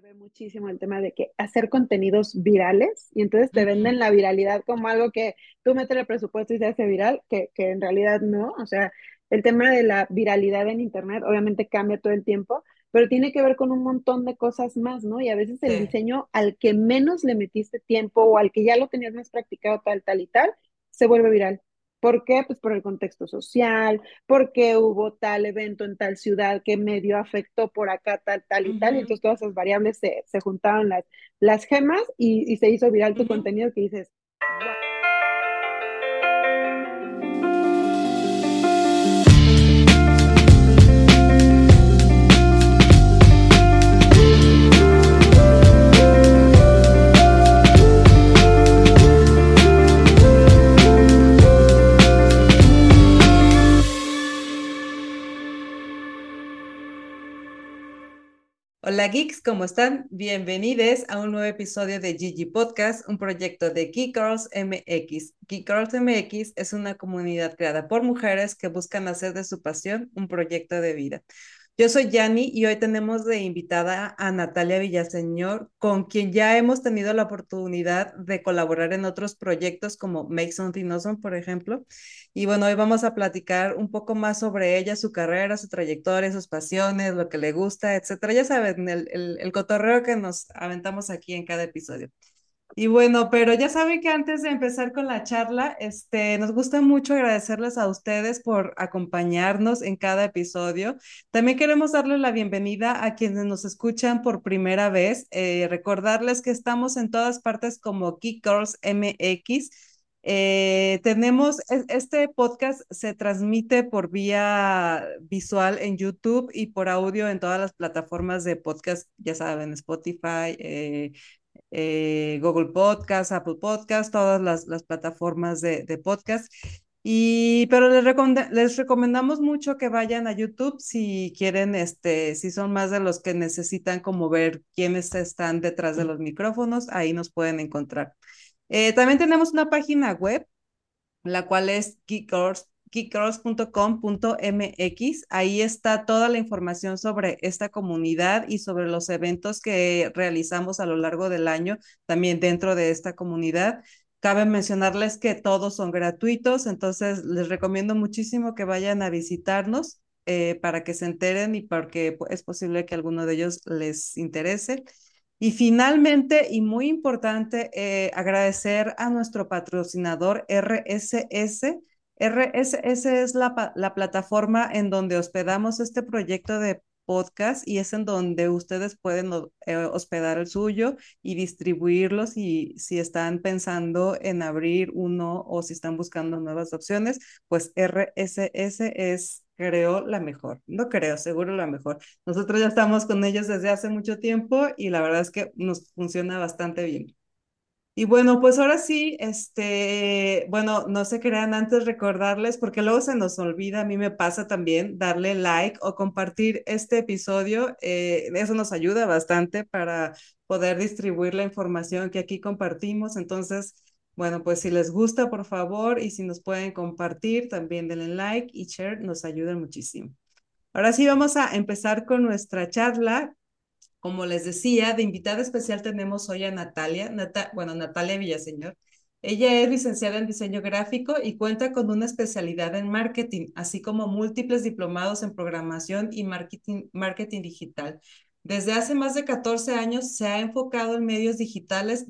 se ve muchísimo el tema de que hacer contenidos virales y entonces te venden la viralidad como algo que tú metes el presupuesto y se hace viral, que, que en realidad no. O sea, el tema de la viralidad en Internet obviamente cambia todo el tiempo, pero tiene que ver con un montón de cosas más, ¿no? Y a veces el diseño al que menos le metiste tiempo o al que ya lo tenías más practicado tal, tal y tal, se vuelve viral. ¿Por qué? Pues por el contexto social, porque hubo tal evento en tal ciudad que medio afectó por acá tal, tal y tal, y entonces todas esas variables se, se juntaron las, las gemas y, y se hizo viral tu contenido que dices, Hola geeks, ¿cómo están? Bienvenidos a un nuevo episodio de Gigi Podcast, un proyecto de Geek Girls MX. Geek Girls MX es una comunidad creada por mujeres que buscan hacer de su pasión un proyecto de vida. Yo soy Yani y hoy tenemos de invitada a Natalia Villaseñor, con quien ya hemos tenido la oportunidad de colaborar en otros proyectos como Make Something Awesome, por ejemplo. Y bueno, hoy vamos a platicar un poco más sobre ella, su carrera, su trayectoria, sus pasiones, lo que le gusta, etcétera. Ya saben, el, el, el cotorreo que nos aventamos aquí en cada episodio. Y bueno, pero ya saben que antes de empezar con la charla, este, nos gusta mucho agradecerles a ustedes por acompañarnos en cada episodio. También queremos darles la bienvenida a quienes nos escuchan por primera vez. Eh, recordarles que estamos en todas partes como Girls MX. Eh, tenemos, este podcast se transmite por vía visual en YouTube y por audio en todas las plataformas de podcast, ya saben, Spotify, eh, eh, Google Podcast, Apple Podcast, todas las, las plataformas de, de, podcast. Y, pero les, les, recomendamos mucho que vayan a YouTube si quieren, este, si son más de los que necesitan como ver quiénes están detrás de los micrófonos, ahí nos pueden encontrar. Eh, también tenemos una página web, la cual es Geekers geekgirls.com.mx. Ahí está toda la información sobre esta comunidad y sobre los eventos que realizamos a lo largo del año también dentro de esta comunidad. Cabe mencionarles que todos son gratuitos, entonces les recomiendo muchísimo que vayan a visitarnos eh, para que se enteren y porque es posible que alguno de ellos les interese. Y finalmente, y muy importante, eh, agradecer a nuestro patrocinador RSS, RSS es la, la plataforma en donde hospedamos este proyecto de podcast y es en donde ustedes pueden eh, hospedar el suyo y distribuirlos y si están pensando en abrir uno o si están buscando nuevas opciones, pues RSS es creo la mejor, no creo, seguro la mejor. Nosotros ya estamos con ellos desde hace mucho tiempo y la verdad es que nos funciona bastante bien. Y bueno, pues ahora sí, este, bueno, no se crean antes recordarles, porque luego se nos olvida, a mí me pasa también darle like o compartir este episodio, eh, eso nos ayuda bastante para poder distribuir la información que aquí compartimos. Entonces, bueno, pues si les gusta, por favor, y si nos pueden compartir, también denle like y share, nos ayuda muchísimo. Ahora sí, vamos a empezar con nuestra charla como les decía, de invitada especial tenemos hoy a Natalia, bueno, Natalia Villaseñor. Ella es licenciada en diseño gráfico y cuenta con una especialidad en marketing, así como múltiples diplomados en programación y marketing, marketing digital. Desde hace más de 14 años se ha enfocado en medios digitales,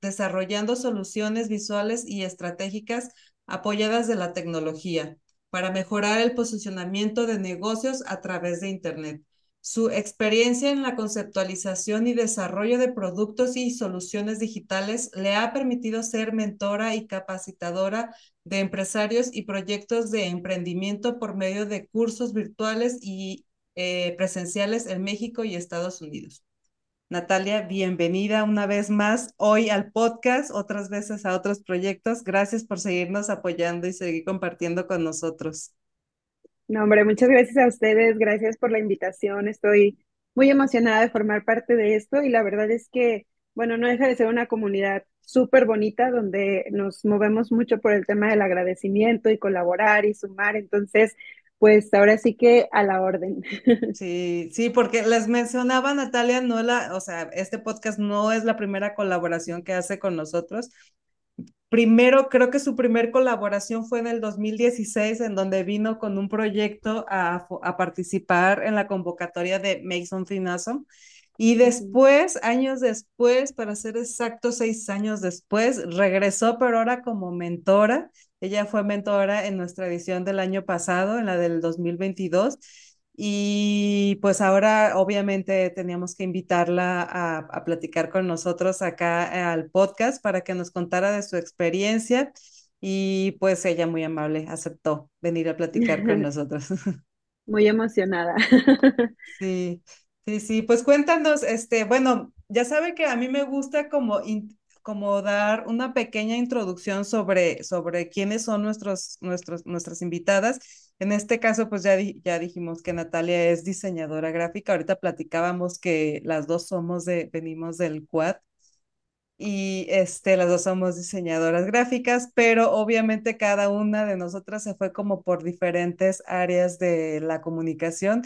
desarrollando soluciones visuales y estratégicas apoyadas de la tecnología para mejorar el posicionamiento de negocios a través de Internet. Su experiencia en la conceptualización y desarrollo de productos y soluciones digitales le ha permitido ser mentora y capacitadora de empresarios y proyectos de emprendimiento por medio de cursos virtuales y eh, presenciales en México y Estados Unidos. Natalia, bienvenida una vez más hoy al podcast, otras veces a otros proyectos. Gracias por seguirnos apoyando y seguir compartiendo con nosotros. No, hombre, muchas gracias a ustedes, gracias por la invitación. Estoy muy emocionada de formar parte de esto y la verdad es que, bueno, no deja de ser una comunidad súper bonita donde nos movemos mucho por el tema del agradecimiento y colaborar y sumar. Entonces, pues ahora sí que a la orden. Sí, sí, porque les mencionaba Natalia, no la, o sea, este podcast no es la primera colaboración que hace con nosotros. Primero, creo que su primer colaboración fue en el 2016, en donde vino con un proyecto a, a participar en la convocatoria de Mason Finaso. Y después, años después, para ser exacto, seis años después, regresó, pero ahora como mentora. Ella fue mentora en nuestra edición del año pasado, en la del 2022. Y pues ahora obviamente teníamos que invitarla a, a platicar con nosotros acá al podcast para que nos contara de su experiencia. Y pues ella muy amable aceptó venir a platicar con nosotros. Muy emocionada. Sí. Sí, sí, pues cuéntanos, este, bueno, ya sabe que a mí me gusta como, como dar una pequeña introducción sobre, sobre quiénes son nuestros, nuestros, nuestras invitadas. En este caso, pues ya, ya dijimos que Natalia es diseñadora gráfica. Ahorita platicábamos que las dos somos de, venimos del Quad y este, las dos somos diseñadoras gráficas, pero obviamente cada una de nosotras se fue como por diferentes áreas de la comunicación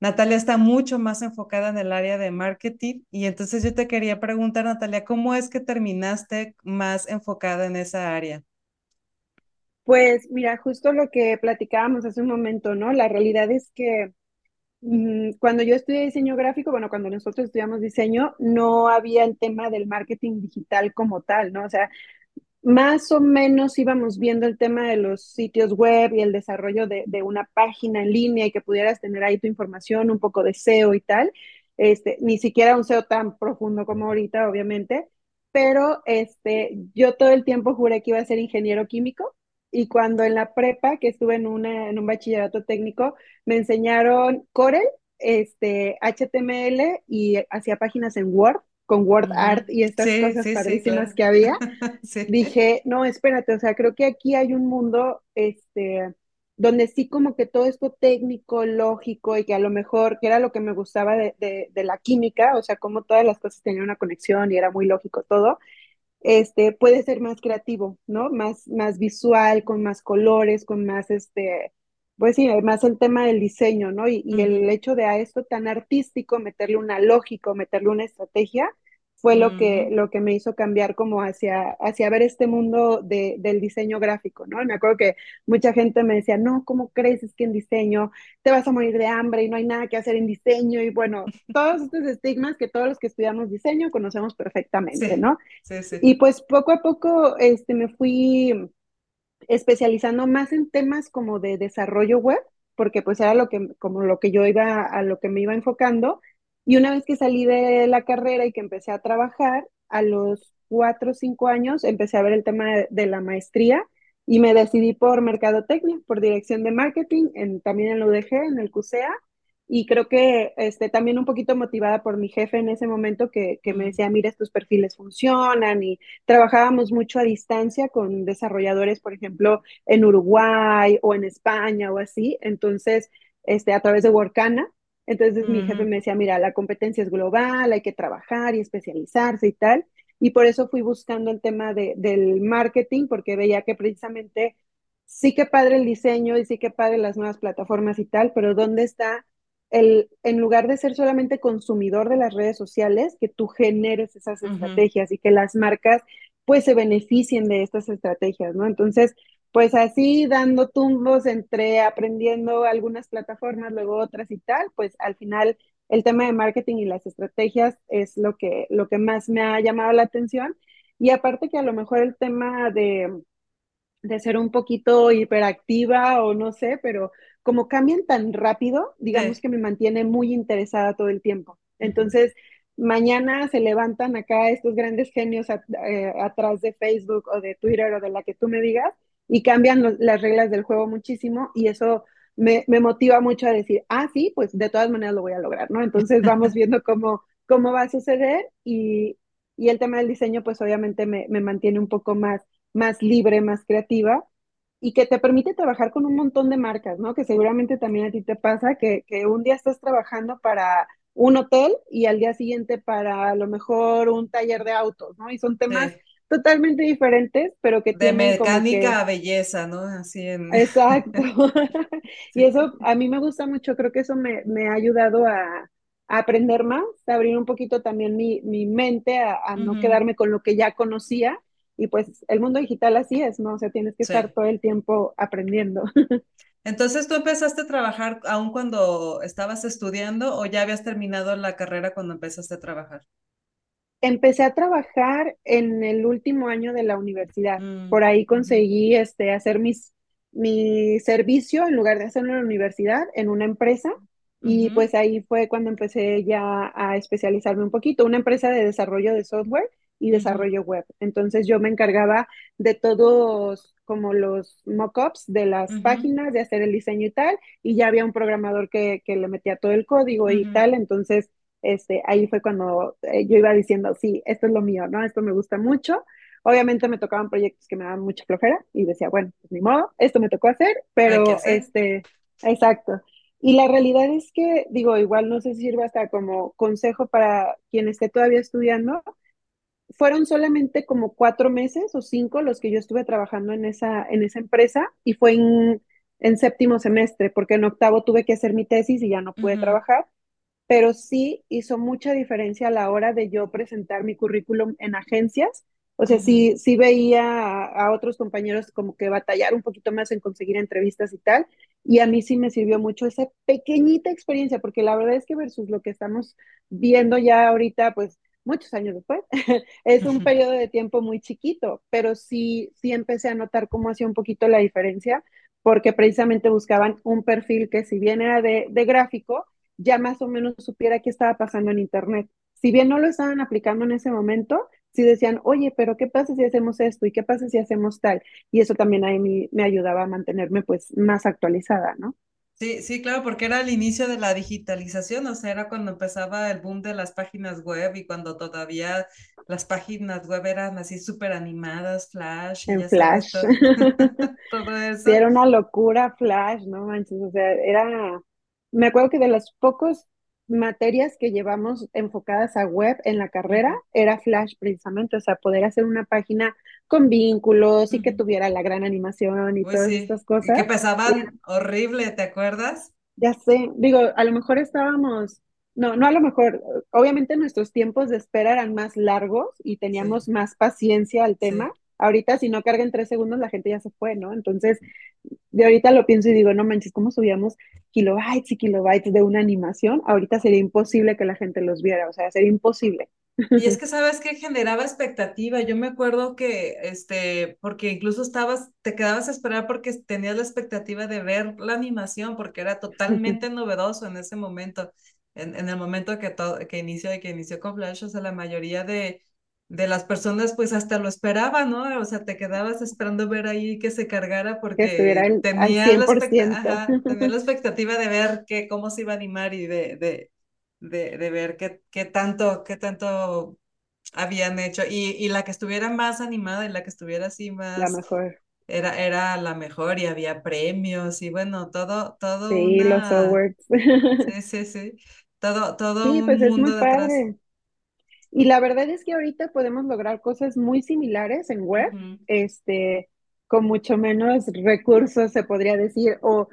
Natalia está mucho más enfocada en el área de marketing y entonces yo te quería preguntar, Natalia, ¿cómo es que terminaste más enfocada en esa área? Pues mira, justo lo que platicábamos hace un momento, ¿no? La realidad es que mm, cuando yo estudié diseño gráfico, bueno, cuando nosotros estudiamos diseño, no había el tema del marketing digital como tal, ¿no? O sea, más o menos íbamos viendo el tema de los sitios web y el desarrollo de, una página en línea y que pudieras tener ahí tu información, un poco de SEO y tal. Este, ni siquiera un SEO tan profundo como ahorita, obviamente, pero este, yo todo el tiempo juré que iba a ser ingeniero químico y cuando en la prepa, que estuve en, una, en un bachillerato técnico, me enseñaron Corel, este, HTML y hacía páginas en Word con Word Art y estas cosas sí, que había, dije, no, espérate, o sea, creo que aquí hay un mundo, este, donde sí como que todo esto técnico, lógico y que a lo mejor, que era lo que me gustaba de, de, la química, o sea, como todas las cosas tenían una conexión y era muy lógico todo, este, puede ser más creativo, ¿no? Más, más visual, con más colores, con más, este, pues sí, además el tema del diseño, ¿no? Y, el hecho de a esto tan artístico, meterle una lógica, meterle una estrategia, fue lo, que, lo que me hizo cambiar como hacia, hacia ver este mundo de, del diseño gráfico, ¿no? Me acuerdo que mucha gente me decía, no, ¿cómo crees? Es que en diseño te vas a morir de hambre y no hay nada que hacer en diseño. Y bueno, todos estos estigmas que todos los que estudiamos diseño conocemos perfectamente, ¿no? Sí, sí. Y pues poco a poco este, me fui especializando más en temas como de desarrollo web, porque pues era lo que, como lo que yo iba, a lo que me iba enfocando. Y una vez que salí de la carrera y que empecé a trabajar, a los cuatro o cinco años empecé a ver el tema de, la maestría y me decidí por mercadotecnia, por dirección de marketing, en, también en la UDG, en el CUSEA, y creo que este, también un poquito motivada por mi jefe en ese momento que, que, me decía, mira, estos perfiles funcionan y trabajábamos mucho a distancia con desarrolladores, por ejemplo, en Uruguay o en España o así, entonces, este, a través de Workana. Entonces mi jefe me decía, mira, la competencia es global, hay que trabajar y especializarse y tal. Y por eso fui buscando el tema de, del marketing, porque veía que precisamente sí que padre el diseño y sí que padre las nuevas plataformas y tal, pero ¿dónde está el, en lugar de ser solamente consumidor de las redes sociales, que tú generes esas estrategias y que las marcas pues se beneficien de estas estrategias, ¿no? Entonces, pues así dando tumbos entre aprendiendo algunas plataformas, luego otras y tal, pues al final el tema de marketing y las estrategias es lo que, lo que más me ha llamado la atención. Y aparte que a lo mejor el tema de, de ser un poquito hiperactiva o no sé, pero como cambian tan rápido, digamos que me mantiene muy interesada todo el tiempo. Entonces, mañana se levantan acá estos grandes genios eh, atrás de Facebook o de Twitter o de la que tú me digas y cambian las reglas del juego muchísimo y eso me, motiva mucho a decir, ah, sí, pues de todas maneras lo voy a lograr, ¿no? Entonces vamos viendo cómo, cómo va a suceder y, el tema del diseño pues obviamente me, me mantiene un poco más, más libre, más creativa y que te permite trabajar con un montón de marcas, ¿no? Que seguramente también a ti te pasa que, que un día estás trabajando para un hotel y al día siguiente para a lo mejor un taller de autos, ¿no? Y son temas totalmente diferentes, pero que De tienen como mecánica que... a belleza, ¿no? Así en... Exacto. Y eso a mí me gusta mucho, creo que eso me, me ha ayudado a, a aprender más, a abrir un poquito también mi, mi mente, a, a no quedarme con lo que ya conocía. Y pues el mundo digital así es, ¿no? O sea, tienes que estar todo el tiempo aprendiendo. Entonces, ¿tú empezaste a trabajar aún cuando estabas estudiando o ya habías terminado la carrera cuando empezaste a trabajar? Empecé a trabajar en el último año de la universidad. Mm, Por ahí conseguí este, hacer mis, mi servicio en lugar de hacerlo en la universidad, en una empresa. Y pues ahí fue cuando empecé ya a especializarme un poquito. Una empresa de desarrollo de software y desarrollo web. Entonces yo me encargaba de todos como los mockups de las páginas, de hacer el diseño y tal. Y ya había un programador que, que le metía todo el código y tal. Entonces este, ahí fue cuando eh, yo iba diciendo, sí, esto es lo mío, ¿no? Esto me gusta mucho. Obviamente me tocaban proyectos que me daban mucha flojera y decía, bueno, pues ni modo, esto me tocó hacer, pero hacer. este, exacto. Y la realidad es que, digo, igual no sé si sirve hasta como consejo para quien esté todavía estudiando, fueron solamente como cuatro meses o cinco los que yo estuve trabajando en esa, en esa empresa y fue en, en séptimo semestre, porque en octavo tuve que hacer mi tesis y ya no pude trabajar pero sí hizo mucha diferencia a la hora de yo presentar mi currículum en agencias. O sea, sí, sí veía a, a, otros compañeros como que batallar un poquito más en conseguir entrevistas y tal, y a mí sí me sirvió mucho esa pequeñita experiencia, porque la verdad es que versus lo que estamos viendo ya ahorita, pues muchos años después, es un periodo de tiempo muy chiquito, pero sí, sí empecé a notar cómo hacía un poquito la diferencia, porque precisamente buscaban un perfil que si bien era de, de gráfico, ya más o menos supiera qué estaba pasando en Internet. Si bien no lo estaban aplicando en ese momento, sí decían, oye, pero ¿qué pasa si hacemos esto? ¿Y qué pasa si hacemos tal? Y eso también a mí me ayudaba a mantenerme pues más actualizada, ¿no? Sí, sí, claro, porque era el inicio de la digitalización, o sea, era cuando empezaba el boom de las páginas web y cuando todavía las páginas web eran así súper animadas, flash y En sabes, Flash. todo, todo Sí, eso. era una locura Flash, ¿no manches? O sea, era, me acuerdo que de las pocos materias que llevamos enfocadas a web en la carrera era Flash precisamente, o sea, poder hacer una página con vínculos y que tuviera la gran animación y Uy, todas sí, estas y que cosas. pesaban horrible, ¿te acuerdas? Ya sé, digo, a lo mejor estábamos, no, no a lo mejor, obviamente nuestros tiempos de espera eran más largos y Sí, teníamos más paciencia al sí. Ahorita si no carga en tres segundos la gente ya se fue, ¿no? Entonces, de ahorita lo pienso y digo, no manches, ¿cómo subíamos kilobytes y kilobytes de una animación? Ahorita sería imposible que la gente los viera, o sea, sería imposible. Y es que, ¿sabes qué? Generaba expectativa. Yo me acuerdo que, este, porque incluso estabas, te quedabas a esperar porque tenías la expectativa de ver la animación, porque era totalmente novedoso en ese momento. En, en el momento que todo, que inició y que inició con Flash, o sea, la mayoría de, de las personas, pues hasta lo esperaban, ¿no? O sea, te quedabas esperando ver ahí que se cargara porque al tenía la ajá, tenía la expectativa de ver que, cómo se iba a animar y de, de de, de ver qué, qué tanto, qué tanto habían hecho. Y, y la que estuviera más animada y la que estuviera así la más, mejor. era, era la mejor y había premios y bueno, todo, todo Sí, los awards. sí, sí, sí, todo, todo Sí, un pues es muy mundo detrás. padre. Y la verdad es que ahorita podemos lograr cosas muy similares en web, este, con mucho menos recursos, se podría decir, o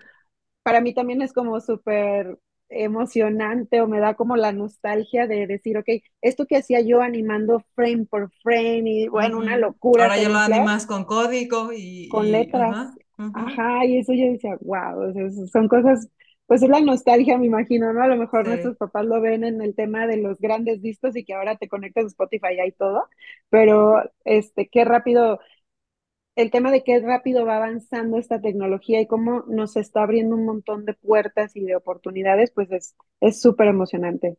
para mí también es como súper emocionante o me da como la nostalgia de decir, ok, esto que hacía yo animando frame por frame y bueno, una locura Ahora ya lo animas con código con y, y letras. ajá. y eso yo decía, wow, o sea, son cosas, pues es la nostalgia, me imagino, ¿no? A lo mejor Sí. nuestros papás lo ven en el tema de los grandes discos y que ahora te conectas a Spotify y hay todo, pero este, qué rápido, el tema de qué rápido va avanzando esta tecnología y cómo nos está abriendo un montón de puertas y de oportunidades, pues es es súper emocionante.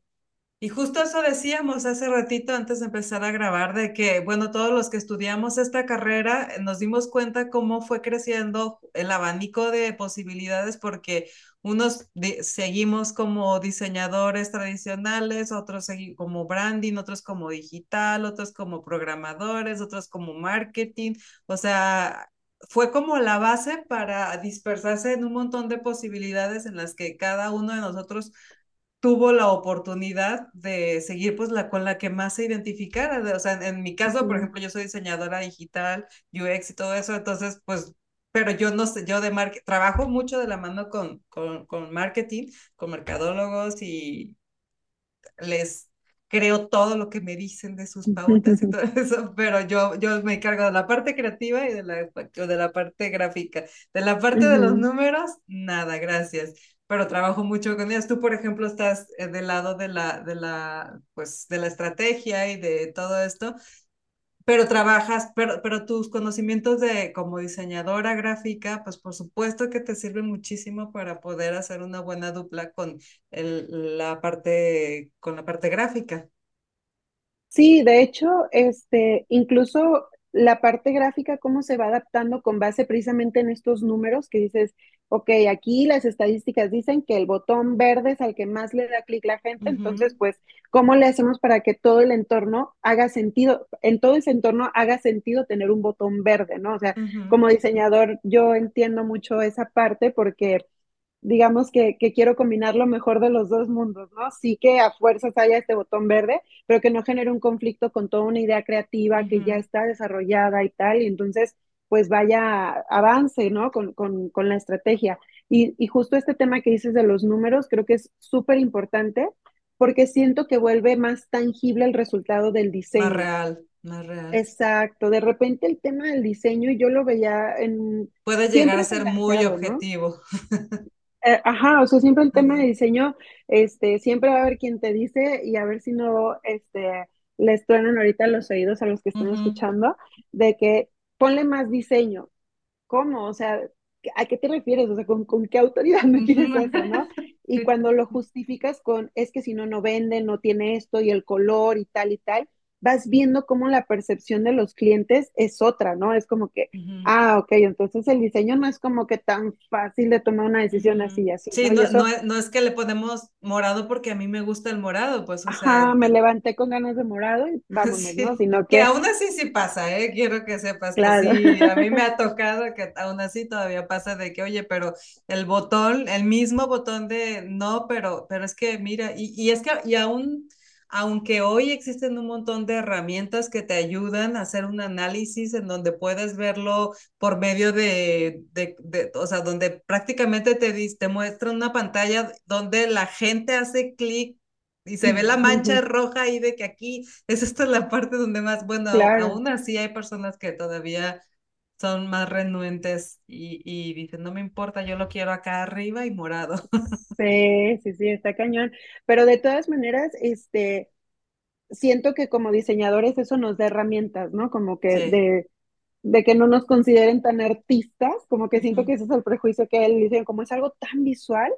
Y justo eso decíamos hace ratito antes de empezar a grabar, de que, bueno, todos los que estudiamos esta carrera eh, nos dimos cuenta cómo fue creciendo el abanico de posibilidades, porque unos seguimos como diseñadores tradicionales, otros como branding, otros como digital, otros como programadores, otros como marketing, o sea... Fue como la base para dispersarse en un montón de posibilidades en las que cada uno de nosotros tuvo la oportunidad de seguir pues la con la que más se identificara. O sea, en, mi caso, por ejemplo, yo soy diseñadora digital, UX y todo eso, entonces pues pero yo no sé, yo de marketing, trabajo mucho de la mano con, con, con marketing, con mercadólogos y les creo todo lo que me dicen de sus pautas y todo eso, pero yo, yo me encargo de la parte creativa y de la, de la parte gráfica. De la parte de los números, nada, gracias. Pero trabajo mucho con ellas. Tú, por ejemplo, estás eh, del lado de la, de la, pues, de la estrategia y de todo esto pero trabajas, pero, pero tus conocimientos de como diseñadora gráfica, pues por supuesto que te sirven muchísimo para poder hacer una buena dupla con el, la parte, con la parte gráfica. Sí, de hecho, este, incluso la parte gráfica, cómo se va adaptando con base precisamente en estos números que dices, ok, aquí las estadísticas dicen que el botón verde es al que más le da clic la gente, entonces, pues, ¿cómo le hacemos para que todo el entorno haga sentido, en todo ese entorno haga sentido tener un botón verde, ¿no? O sea, como diseñador, yo entiendo mucho esa parte porque digamos que, quiero combinar lo mejor de los dos mundos, ¿no? Sí que a fuerzas haya este botón verde, pero que no genere un conflicto con toda una idea creativa que ya está desarrollada y tal, y entonces pues vaya avance, ¿no? Con, la estrategia. Y, y, justo este tema que dices de los números, creo que es súper importante porque siento que vuelve más tangible el resultado del diseño. Más real, más real. Exacto, de repente el tema del diseño yo lo veía en... Puede llegar a ser muy objetivo. Eh, ajá, o sea, siempre el tema de diseño, este, siempre va a haber quien te dice y a ver si no, este, les truenan ahorita los oídos a los que están escuchando, de que ponle más diseño. ¿Cómo? O sea, ¿a qué te refieres? O sea, ¿con, qué autoridad me quieres eso, no? Y cuando lo justificas con, es que si no, no vende, no tiene esto y el color y tal y tal, vas viendo cómo la percepción de los clientes es otra, ¿no? Es como que, ah, ok, entonces el diseño no es como que tan fácil de tomar una decisión así y así. Sí, no, no, es, que le ponemos morado porque a mí me gusta el morado, pues, o Ajá, me levanté con ganas de morado y vámonos, ¿no? Sino que... que... aún así sí pasa, ¿eh? Quiero que sepas claro. que sí, a mí me ha tocado que aún así todavía pasa de que, oye, pero el botón, el mismo botón de no, pero, pero es que mira, y, y es que, y aún aunque hoy existen un montón de herramientas que te ayudan a hacer un análisis en donde puedes verlo por medio de, o sea, donde prácticamente te, te muestra una pantalla donde la gente hace clic y se ve la mancha roja y de que aquí es esta la parte donde más, bueno, aún así hay personas que todavía son más renuentes y, y, dicen, no me importa, yo lo quiero acá arriba y morado. Sí, sí, sí, está cañón. Pero de todas maneras, este, siento que como diseñadores eso nos da herramientas, ¿no? Como que de, de, que no nos consideren tan artistas, como que siento que ese es el prejuicio que él dice, como es algo tan visual,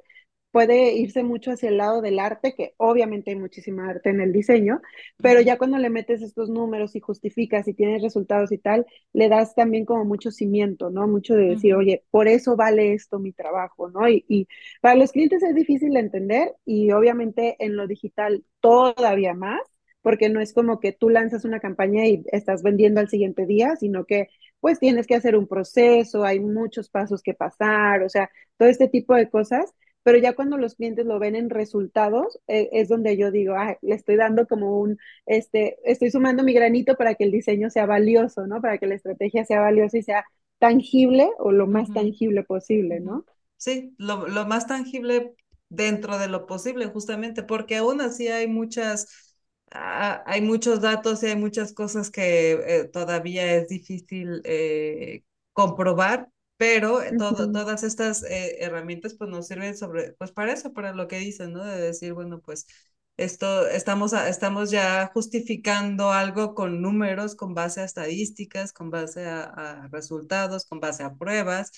puede irse mucho hacia el lado del arte, que obviamente hay muchísima arte en el diseño, pero ya cuando le metes estos números y justificas y tienes resultados y tal, le das también como mucho cimiento, ¿no? Mucho de decir, oye, por eso vale esto mi trabajo, ¿no? Y, y, para los clientes es difícil de entender y obviamente en lo digital todavía más, porque no es como que tú lanzas una campaña y estás vendiendo al siguiente día, sino que pues tienes que hacer un proceso, hay muchos pasos que pasar, o sea, todo este tipo de cosas pero ya cuando los clientes lo ven en resultados, eh, es donde yo digo, ah, le estoy dando como un, este, estoy sumando mi granito para que el diseño sea valioso, ¿no? Para que la estrategia sea valiosa y sea tangible o lo más tangible posible, ¿no? Sí, lo, lo, más tangible dentro de lo posible, justamente, porque aún así hay muchas, ah, hay muchos datos y hay muchas cosas que eh, todavía es difícil eh, comprobar, pero eh, todas estas eh, herramientas pues nos sirven sobre, pues para eso, para lo que dicen, ¿no? De decir, bueno, pues esto, estamos, estamos ya justificando algo con números, con base a estadísticas, con base a, resultados, con base a pruebas.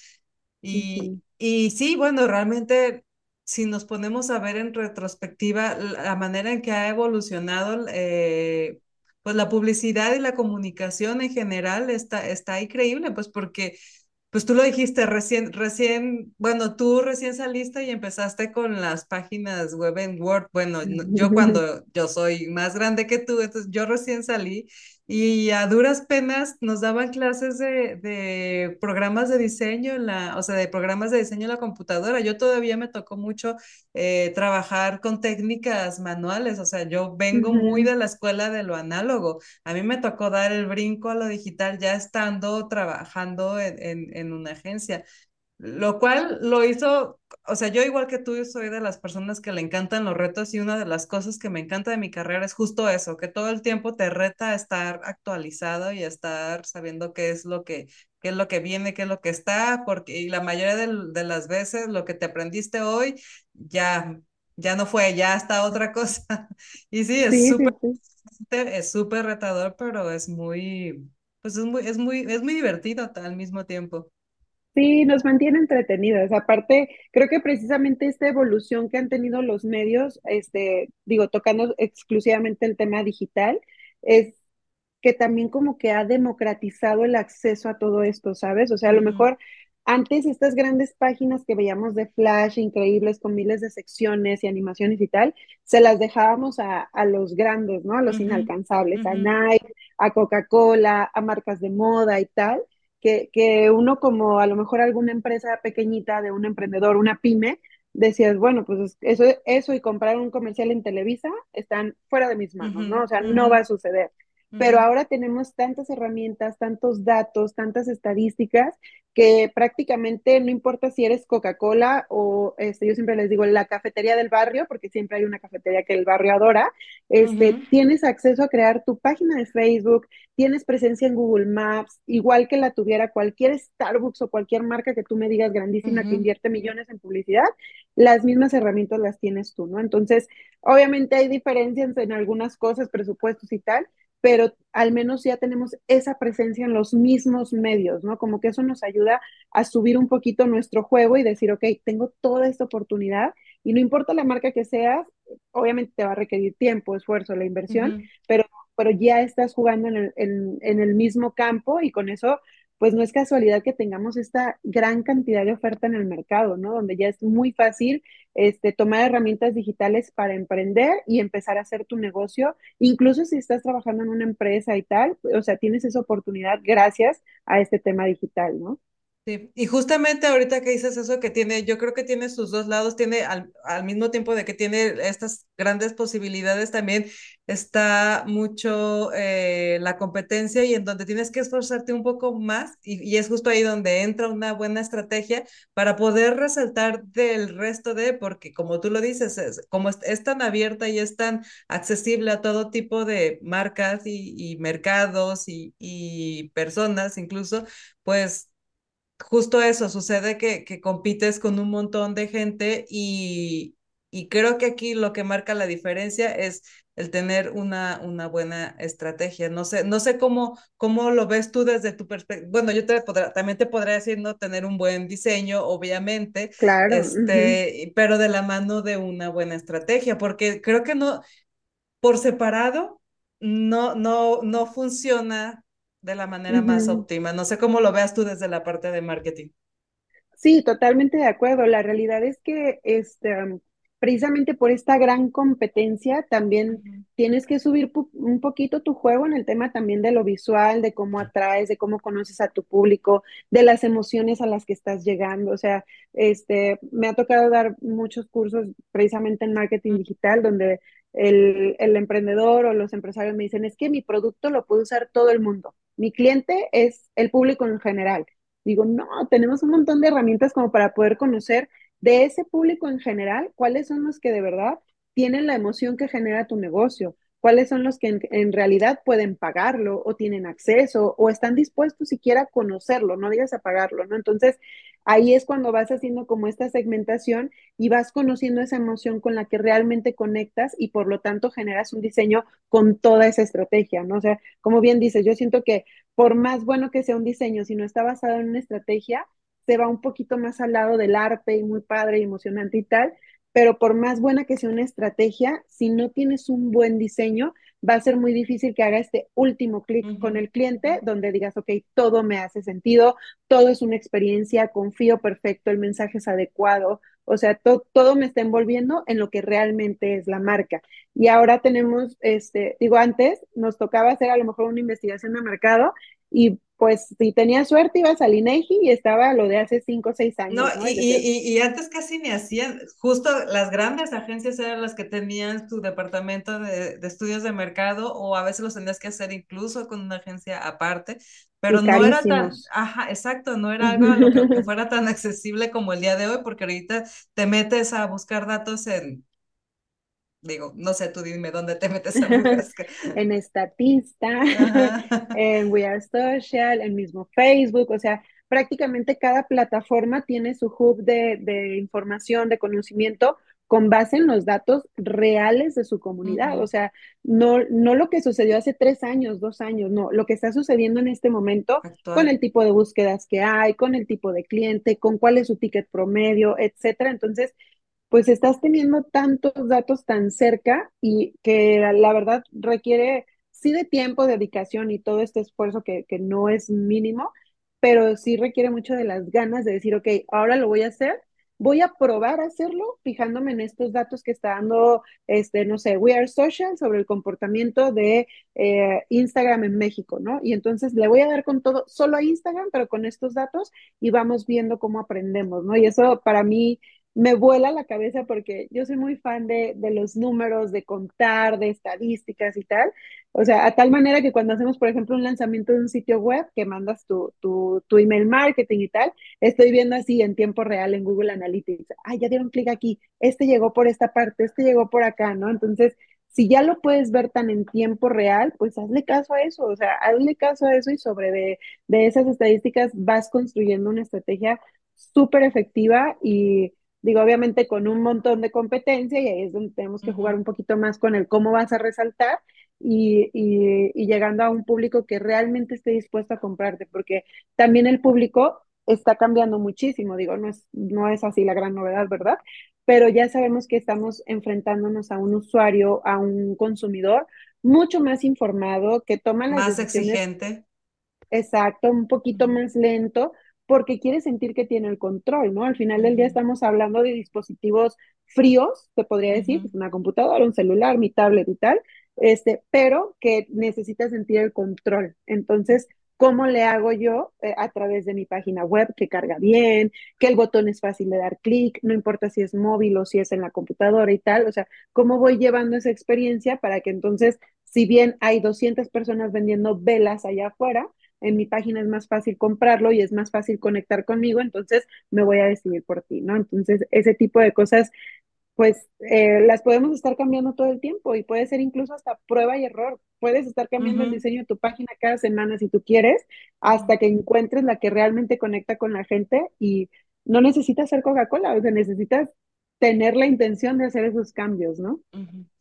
Y, y sí, bueno, realmente si nos ponemos a ver en retrospectiva la manera en que ha evolucionado eh, pues la publicidad y la comunicación en general está, está increíble, pues porque pues tú lo dijiste recién, recién, bueno, tú recién saliste y empezaste con las páginas web en Word. Bueno, yo cuando yo soy más grande que tú, entonces yo recién salí y a duras penas nos daban clases de, de, programas de diseño en la, o sea, de programas de diseño en la computadora. Yo todavía me tocó mucho eh, trabajar con técnicas manuales, o sea, yo vengo muy de la escuela de lo análogo. A mí me tocó dar el brinco a lo digital ya estando trabajando en, en, en una agencia lo cual lo hizo, o sea, yo igual que tú soy de las personas que le encantan los retos y una de las cosas que me encanta de mi carrera es justo eso, que todo el tiempo te reta a estar actualizado y a estar sabiendo qué es lo que, qué es lo que viene, qué es lo que está, porque y la mayoría de, las veces lo que te aprendiste hoy ya, ya no fue, ya está otra cosa. Y sí, es súper, es súper retador, pero es muy, pues es muy, es muy, es muy divertido al mismo tiempo. Sí, nos mantiene entretenidos. Aparte, creo que precisamente esta evolución que han tenido los medios, este, digo, tocando exclusivamente el tema digital, es que también como que ha democratizado el acceso a todo esto, ¿sabes? O sea, a lo mejor antes estas grandes páginas que veíamos de Flash, increíbles, con miles de secciones y animaciones y tal, se las dejábamos a, los grandes, ¿no? A los inalcanzables, a Nike, a Coca-Cola, a marcas de moda y tal que, uno como a lo mejor alguna empresa pequeñita de un emprendedor, una pyme, decías, bueno, pues eso, eso y comprar un comercial en Televisa están fuera de mis manos, ¿no? O sea, no va a suceder. Pero ahora tenemos tantas herramientas, tantos datos, tantas estadísticas que prácticamente no importa si eres Coca-Cola o este, yo siempre les digo la cafetería del barrio, porque siempre hay una cafetería que el barrio adora, este, tienes acceso a crear tu página de Facebook, tienes presencia en Google Maps, igual que la tuviera cualquier Starbucks o cualquier marca que tú me digas grandísima que invierte millones en publicidad, las mismas herramientas las tienes tú, ¿no? Entonces, obviamente hay diferencias en algunas cosas, presupuestos y tal, pero al menos ya tenemos esa presencia en los mismos medios, ¿no? Como que eso nos ayuda a subir un poquito nuestro juego y decir, ok, tengo toda esta oportunidad y no importa la marca que seas, obviamente te va a requerir tiempo, esfuerzo, la inversión, pero, pero ya estás jugando en el, en el mismo campo y con eso pues no es casualidad que tengamos esta gran cantidad de oferta en el mercado, ¿no? Donde ya es muy fácil este, tomar herramientas digitales para emprender y empezar a hacer tu negocio, incluso si estás trabajando en una empresa y tal, o sea, tienes esa oportunidad gracias a este tema digital, ¿no? Sí, y justamente ahorita que dices eso que tiene, yo creo que tiene sus dos lados, tiene al, al, mismo tiempo de que tiene estas grandes posibilidades, también está mucho eh, la competencia y en donde tienes que esforzarte un poco más y, y, es justo ahí donde entra una buena estrategia para poder resaltar del resto de, porque como tú lo dices, es, como es, es, tan abierta y es tan accesible a todo tipo de marcas y, y mercados y, y personas incluso, pues justo eso, sucede que, que compites con un montón de gente y, y creo que aquí lo que marca la diferencia es el tener una, una buena estrategia. No sé, no sé cómo, cómo lo ves tú desde tu perspectiva. Bueno, yo te también te podría decir no tener un buen diseño, obviamente. Claro. Este, pero de la mano de una buena estrategia, porque creo que no, por separado, no, no, no funciona de la manera más óptima. No sé cómo lo veas tú desde la parte de marketing. Sí, totalmente de acuerdo. La realidad es que este, precisamente por esta gran competencia también tienes que subir un poquito tu juego en el tema también de lo visual, de cómo atraes, de cómo conoces a tu público, de las emociones a las que estás llegando. O sea, este, me ha tocado dar muchos cursos precisamente en marketing digital donde el, el emprendedor o los empresarios me dicen, es que mi producto lo puede usar todo el mundo mi cliente es el público en general. Digo, no, tenemos un montón de herramientas como para poder conocer de ese público en general cuáles son los que de verdad tienen la emoción que genera tu negocio, cuáles son los que en, realidad pueden pagarlo o tienen acceso o están dispuestos siquiera a conocerlo, no digas a pagarlo, ¿no? Entonces, ahí es cuando vas haciendo como esta segmentación y vas conociendo esa emoción con la que realmente conectas y por lo tanto generas un diseño con toda esa estrategia, ¿no? O sea, como bien dices, yo siento que por más bueno que sea un diseño, si no está basado en una estrategia, se va un poquito más al lado del arte y muy padre y emocionante y tal, pero por más buena que sea una estrategia, si no tienes un buen diseño, va a ser muy difícil que haga este último clic con el cliente donde digas, ok, todo me hace sentido, todo es una experiencia, confío perfecto, el mensaje es adecuado, o sea, todo me está envolviendo en lo que realmente es la marca. y ahora tenemos, este, digo, antes nos tocaba hacer a lo mejor una investigación de mercado y pues si tenía suerte ibas al INEGI y estaba lo de hace cinco o seis años. No, Y, y, y, antes casi ni hacían, justo las grandes agencias eran las que tenían tu departamento de, de, estudios de mercado o a veces los tenías que hacer incluso con una agencia aparte, pero no era tan, ajá, exacto, no era algo que, que fuera tan accesible como el día de hoy, porque ahorita te metes a buscar datos en digo, no sé, tú dime dónde te metes a buscar. en Estatista, en We Are Social, en mismo Facebook, o sea, prácticamente cada plataforma tiene su hub de, de información, de conocimiento con base en los datos reales de su comunidad. O sea, no, no lo que sucedió hace tres años, dos años, no, lo que está sucediendo en este momento con el tipo de búsquedas que hay, con el tipo de cliente, con cuál es su ticket promedio, etcétera. Entonces, pues estás teniendo tantos datos tan cerca y que la verdad requiere sí de tiempo, dedicación y todo este esfuerzo que, que no es mínimo, pero sí requiere mucho de las ganas de decir, ok, ahora lo voy a hacer voy a probar a hacerlo fijándome en estos datos que está dando, este, no sé, We Are Social sobre el comportamiento de eh, Instagram en México, ¿no? Y entonces le voy a dar con todo, solo a Instagram, pero con estos datos y vamos viendo cómo aprendemos, ¿no? Y eso para mí me vuela la cabeza porque yo soy muy fan de, de, los números, de contar, de estadísticas y tal. O sea, a tal manera que cuando hacemos, por ejemplo, un lanzamiento de un sitio web, que mandas tu, tu, tu email marketing y tal, estoy viendo así en tiempo real en Google Analytics. Ah, ya dieron clic aquí, este llegó por esta parte, este llegó por acá, ¿no? Entonces, si ya lo puedes ver tan en tiempo real, pues hazle caso a eso, o sea, hazle caso a eso y sobre de, de esas estadísticas vas construyendo una estrategia súper efectiva y digo, obviamente con un montón de competencia y ahí es donde tenemos que jugar un poquito más con el cómo vas a resaltar y, y, llegando a un público que realmente esté dispuesto a comprarte, porque también el público está cambiando muchísimo, digo, no es, no es así la gran novedad, ¿verdad? Pero ya sabemos que estamos enfrentándonos a un usuario, a un consumidor mucho más informado, que toma las más exigente. Exacto, un poquito más lento, porque quiere sentir que tiene el control, ¿no? Al final del día estamos hablando de dispositivos fríos, te podría decir, una computadora, un celular, mi tablet y tal, este, pero que necesita sentir el control. Entonces, ¿cómo le hago yo eh, a través de mi página web que carga bien, que el botón es fácil de dar clic, no importa si es móvil o si es en la computadora y tal? O sea, ¿cómo voy llevando esa experiencia para que entonces, si bien hay 200 personas vendiendo velas allá afuera, en mi página es más fácil comprarlo y es más fácil conectar conmigo, entonces me voy a decidir por ti, ¿no? Entonces, ese tipo de cosas, pues eh, las podemos estar cambiando todo el tiempo y puede ser incluso hasta prueba y error. Puedes estar cambiando el diseño de tu página cada semana si tú quieres, hasta que encuentres la que realmente conecta con la gente y no necesitas ser Coca-Cola, o sea, necesitas tener la intención de hacer esos cambios, ¿no?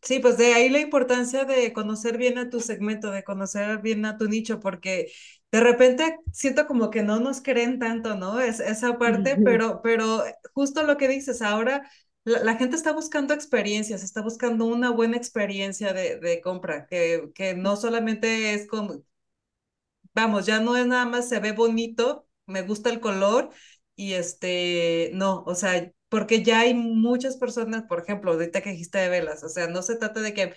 Sí, pues de ahí la importancia de conocer bien a tu segmento, de conocer bien a tu nicho, porque de repente siento como que no nos creen tanto, ¿no? Es, esa parte, pero, pero justo lo que dices, ahora la, gente está buscando experiencias, está buscando una buena experiencia de, de compra, que, que no solamente es como, vamos, ya no es nada más se ve bonito, me gusta el color y este, no, o sea, porque ya hay muchas personas, por ejemplo, ahorita que dijiste de velas, o sea, no se trata de que,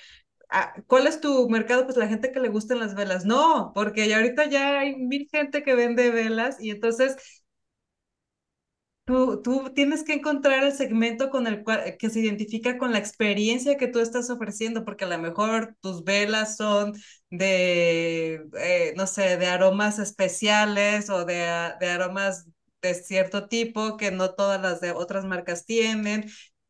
ah, ¿cuál es tu mercado? Pues la gente que le gustan las velas, no, porque ya ahorita ya hay mil gente que vende velas y entonces Tú, tú, tienes que encontrar el segmento con el cual, que se identifica con la experiencia que tú estás ofreciendo, porque a lo mejor tus velas son de, eh, no sé, de aromas especiales o de, de aromas de cierto tipo que no todas las de otras marcas tienen.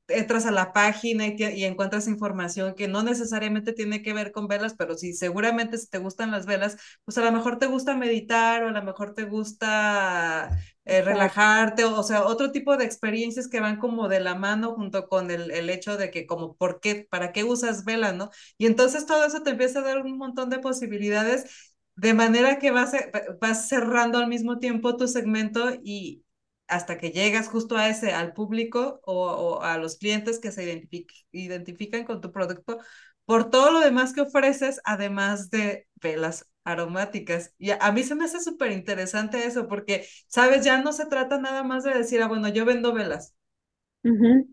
Entras a la página y, y, encuentras información que no necesariamente tiene que ver con velas, pero sí, seguramente si te gustan las velas, pues a lo mejor te gusta meditar o a lo mejor te gusta eh, relajarte, o, o, sea, otro tipo de experiencias que van como de la mano junto con el, el hecho de que como, ¿por qué? ¿Para qué usas velas, no? Y entonces todo eso te empieza a dar un montón de posibilidades de manera que vas, vas cerrando al mismo tiempo tu segmento y hasta que llegas justo a ese, al público o, a los clientes que se identifican con tu producto por todo lo demás que ofreces, además de velas aromáticas. Y a, mí se me hace súper interesante eso, porque, sabes, ya no se trata nada más de decir, ah, bueno, yo vendo velas.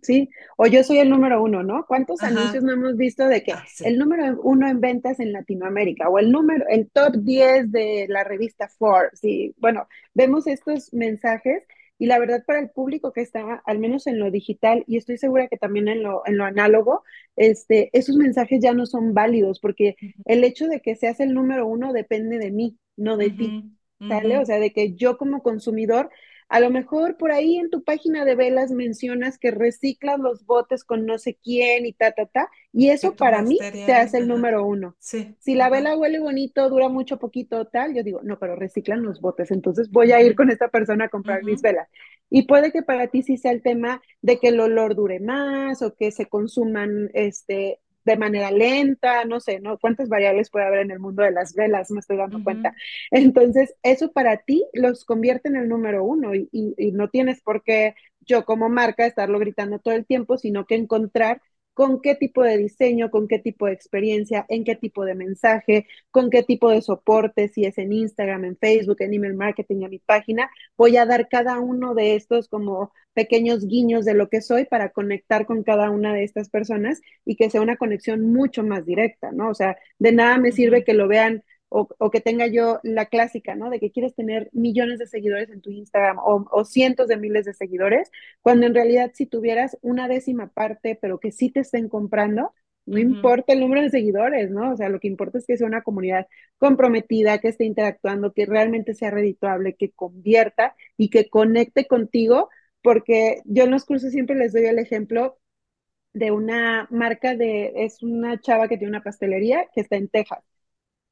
Sí, o yo soy el número uno, ¿no? ¿Cuántos anuncios no hemos visto de que Ah, el número uno en ventas en Latinoamérica o el número, el top 10 de la revista Forbes? Y bueno, vemos estos mensajes y la verdad para el público que está, al menos en lo digital, y estoy segura que también en lo, en lo análogo, este, esos mensajes ya no son válidos porque el hecho de que seas el número uno depende de mí, no de ti. ¿Sale? O sea, de que yo como consumidor a lo mejor por ahí en tu página de velas mencionas que reciclas los botes con no sé quién y ta, ta, ta, y eso para mí te material, hace el número uno. Sí, Si la vela huele bonito, dura mucho, poquito, tal, yo digo, no, pero reciclan los botes, entonces voy a ir con esta persona a comprar mis velas. Y puede que para ti sí sea el tema de que el olor dure más o que se consuman este, de manera lenta, no sé, ¿no? ¿Cuántas variables puede haber en el mundo de las velas? Me estoy dando cuenta. Entonces, eso para ti los convierte en el número uno y, y, y no tienes por qué yo como marca estarlo gritando todo el tiempo, sino que encontrar con qué tipo de diseño, con qué tipo de experiencia, en qué tipo de mensaje, con qué tipo de soporte, si es en Instagram, en Facebook, en email marketing, en mi página, voy a dar cada uno de estos como pequeños guiños de lo que soy para conectar con cada una de estas personas y que sea una conexión mucho más directa, ¿no? O sea, de nada me sirve que lo vean o, o, que tenga yo la clásica, ¿no? De que quieres tener millones de seguidores en tu Instagram o, o, cientos de miles de seguidores, cuando en realidad si tuvieras una décima parte, pero que sí te estén comprando, no importa el número de seguidores, ¿no? O sea, lo que importa es que sea una comunidad comprometida, que esté interactuando, que realmente sea redituable, que convierta y que conecte contigo, porque yo en los cursos siempre les doy el ejemplo de una marca de, es una chava que tiene una pastelería que está en Texas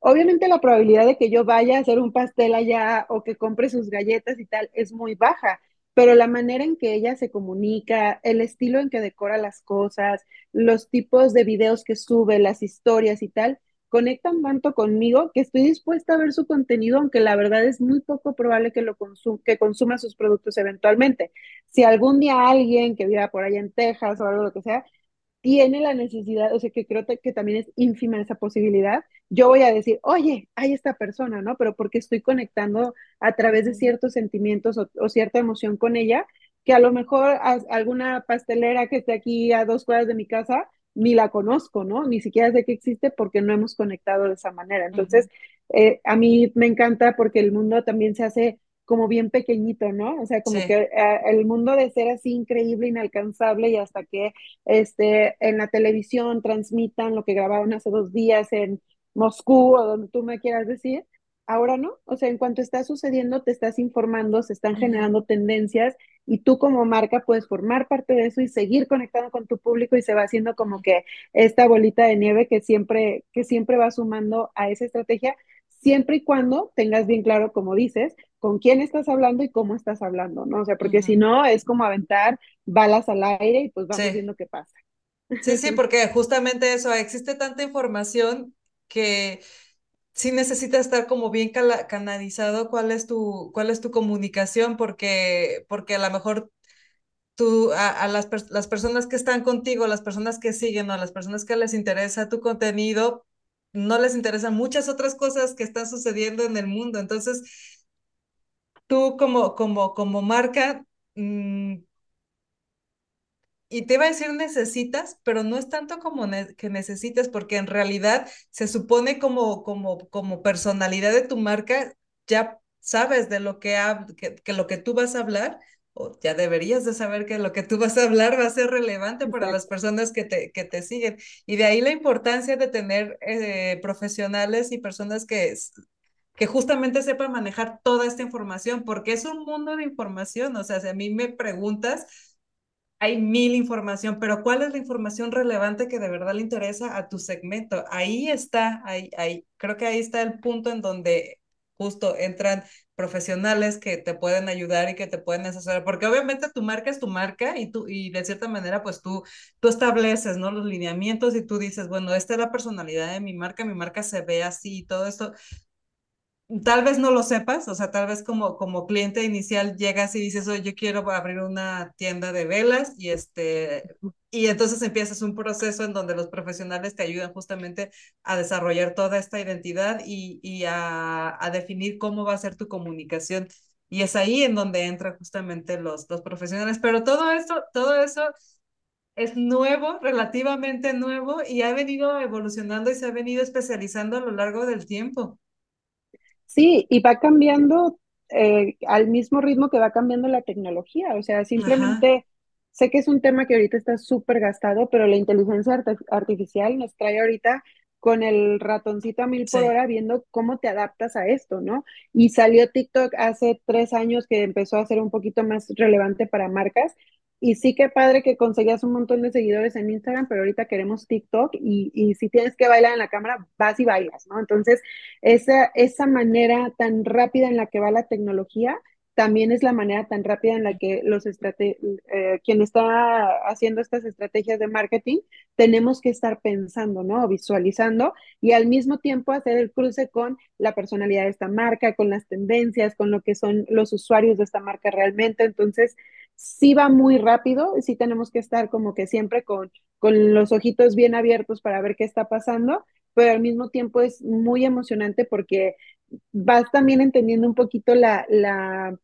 Obviamente la probabilidad de que yo vaya a hacer un pastel allá o que compre sus galletas y tal es muy baja, pero la manera en que ella se comunica, el estilo en que decora las cosas, los tipos de videos que sube, las historias y tal, conectan tanto conmigo que estoy dispuesta a ver su contenido, aunque la verdad es muy poco probable que lo consum que consuma sus productos eventualmente. Si algún día alguien que viva por allá en Texas o algo lo que sea, tiene la necesidad, o sea, que creo que también es ínfima esa posibilidad, yo voy a decir, oye, hay esta persona, ¿no? Pero porque estoy conectando a través de ciertos sentimientos o, o cierta emoción con ella, que a lo mejor a, alguna pastelera que esté aquí a dos cuadras de mi casa, ni la conozco, ¿no? Ni siquiera sé que existe porque no hemos conectado de esa manera. Entonces, eh, a mí me encanta porque el mundo también se hace como bien pequeñito, ¿no? O sea, como que eh, el mundo de ser así increíble, inalcanzable y hasta que este, en la televisión transmitan lo que grabaron hace dos días en Moscú o donde tú me quieras decir, ahora no. O sea, en cuanto está sucediendo, te estás informando, se están generando tendencias y tú como marca puedes formar parte de eso y seguir conectando con tu público y se va haciendo como que esta bolita de nieve que siempre, que siempre va sumando a esa estrategia, siempre y cuando tengas bien claro, como dices, con quién estás hablando y cómo estás hablando, ¿no? O sea, porque si no, es como aventar balas al aire y pues vamos Sí. viendo qué pasa. Sí, sí, porque justamente eso, existe tanta información que sí necesita estar como bien canalizado cuál es tu, cuál es tu comunicación, porque, porque a lo mejor tú, a, las, las personas que están contigo, las personas que siguen o las personas que les interesa tu contenido, no les interesan muchas otras cosas que están sucediendo en el mundo. Entonces, tú como, como, como marca, mm, Y te iba a decir necesitas, pero no es tanto como ne- que necesites, porque en realidad se supone como, como, como personalidad de tu marca, ya sabes de lo que, que, que lo que tú vas a hablar, o ya deberías de saber que lo que tú vas a hablar va a ser relevante para las personas que te, que te siguen. Y de ahí la importancia de tener eh, profesionales y personas que, que justamente sepan manejar toda esta información, porque es un mundo de información. O sea, si a mí me preguntas hay mil información, pero ¿cuál es la información relevante que de verdad le interesa a tu segmento? Ahí está, ahí, ahí, creo que ahí está el punto en donde justo entran profesionales que te pueden ayudar y que te pueden asesorar, porque obviamente tu marca es tu marca y tú, y de cierta manera, pues tú, tú estableces, ¿no? Los lineamientos y tú dices, bueno, esta es la personalidad de mi marca, mi marca se ve así y todo esto, Tal vez no lo sepas, o sea, tal vez como, como cliente inicial llegas y dices, yo quiero abrir una tienda de velas y este, y entonces empiezas un proceso en donde los profesionales te ayudan justamente a desarrollar toda esta identidad y, y a, a definir cómo va a ser tu comunicación. y es ahí en donde entran justamente los, los profesionales. Pero todo todo eso es nuevo, relativamente nuevo, y ha venido evolucionando y se ha venido especializando a lo largo del tiempo. Sí, y va cambiando eh, al mismo ritmo que va cambiando la tecnología. O sea, simplemente sé que es un tema que ahorita está súper gastado, pero la inteligencia artificial nos trae ahorita con el ratoncito a mil por hora viendo cómo te adaptas a esto, ¿no? Y salió TikTok hace tres años que empezó a ser un poquito más relevante para marcas. Y sí que padre que conseguías un montón de seguidores en Instagram, pero ahorita queremos TikTok y, y si tienes que bailar en la cámara, vas y bailas, ¿no? Entonces, esa, esa manera tan rápida en la que va la tecnología también es la manera tan rápida en la que los eh, quien está haciendo estas estrategias de marketing tenemos que estar pensando, ¿no? Visualizando y al mismo tiempo hacer el cruce con la personalidad de esta marca, con las tendencias, con lo que son los usuarios de esta marca realmente. Entonces, sí va muy rápido, sí tenemos que estar como que siempre con, con los ojitos bien abiertos para ver qué está pasando, pero al mismo tiempo es muy emocionante porque vas también entendiendo un poquito la, la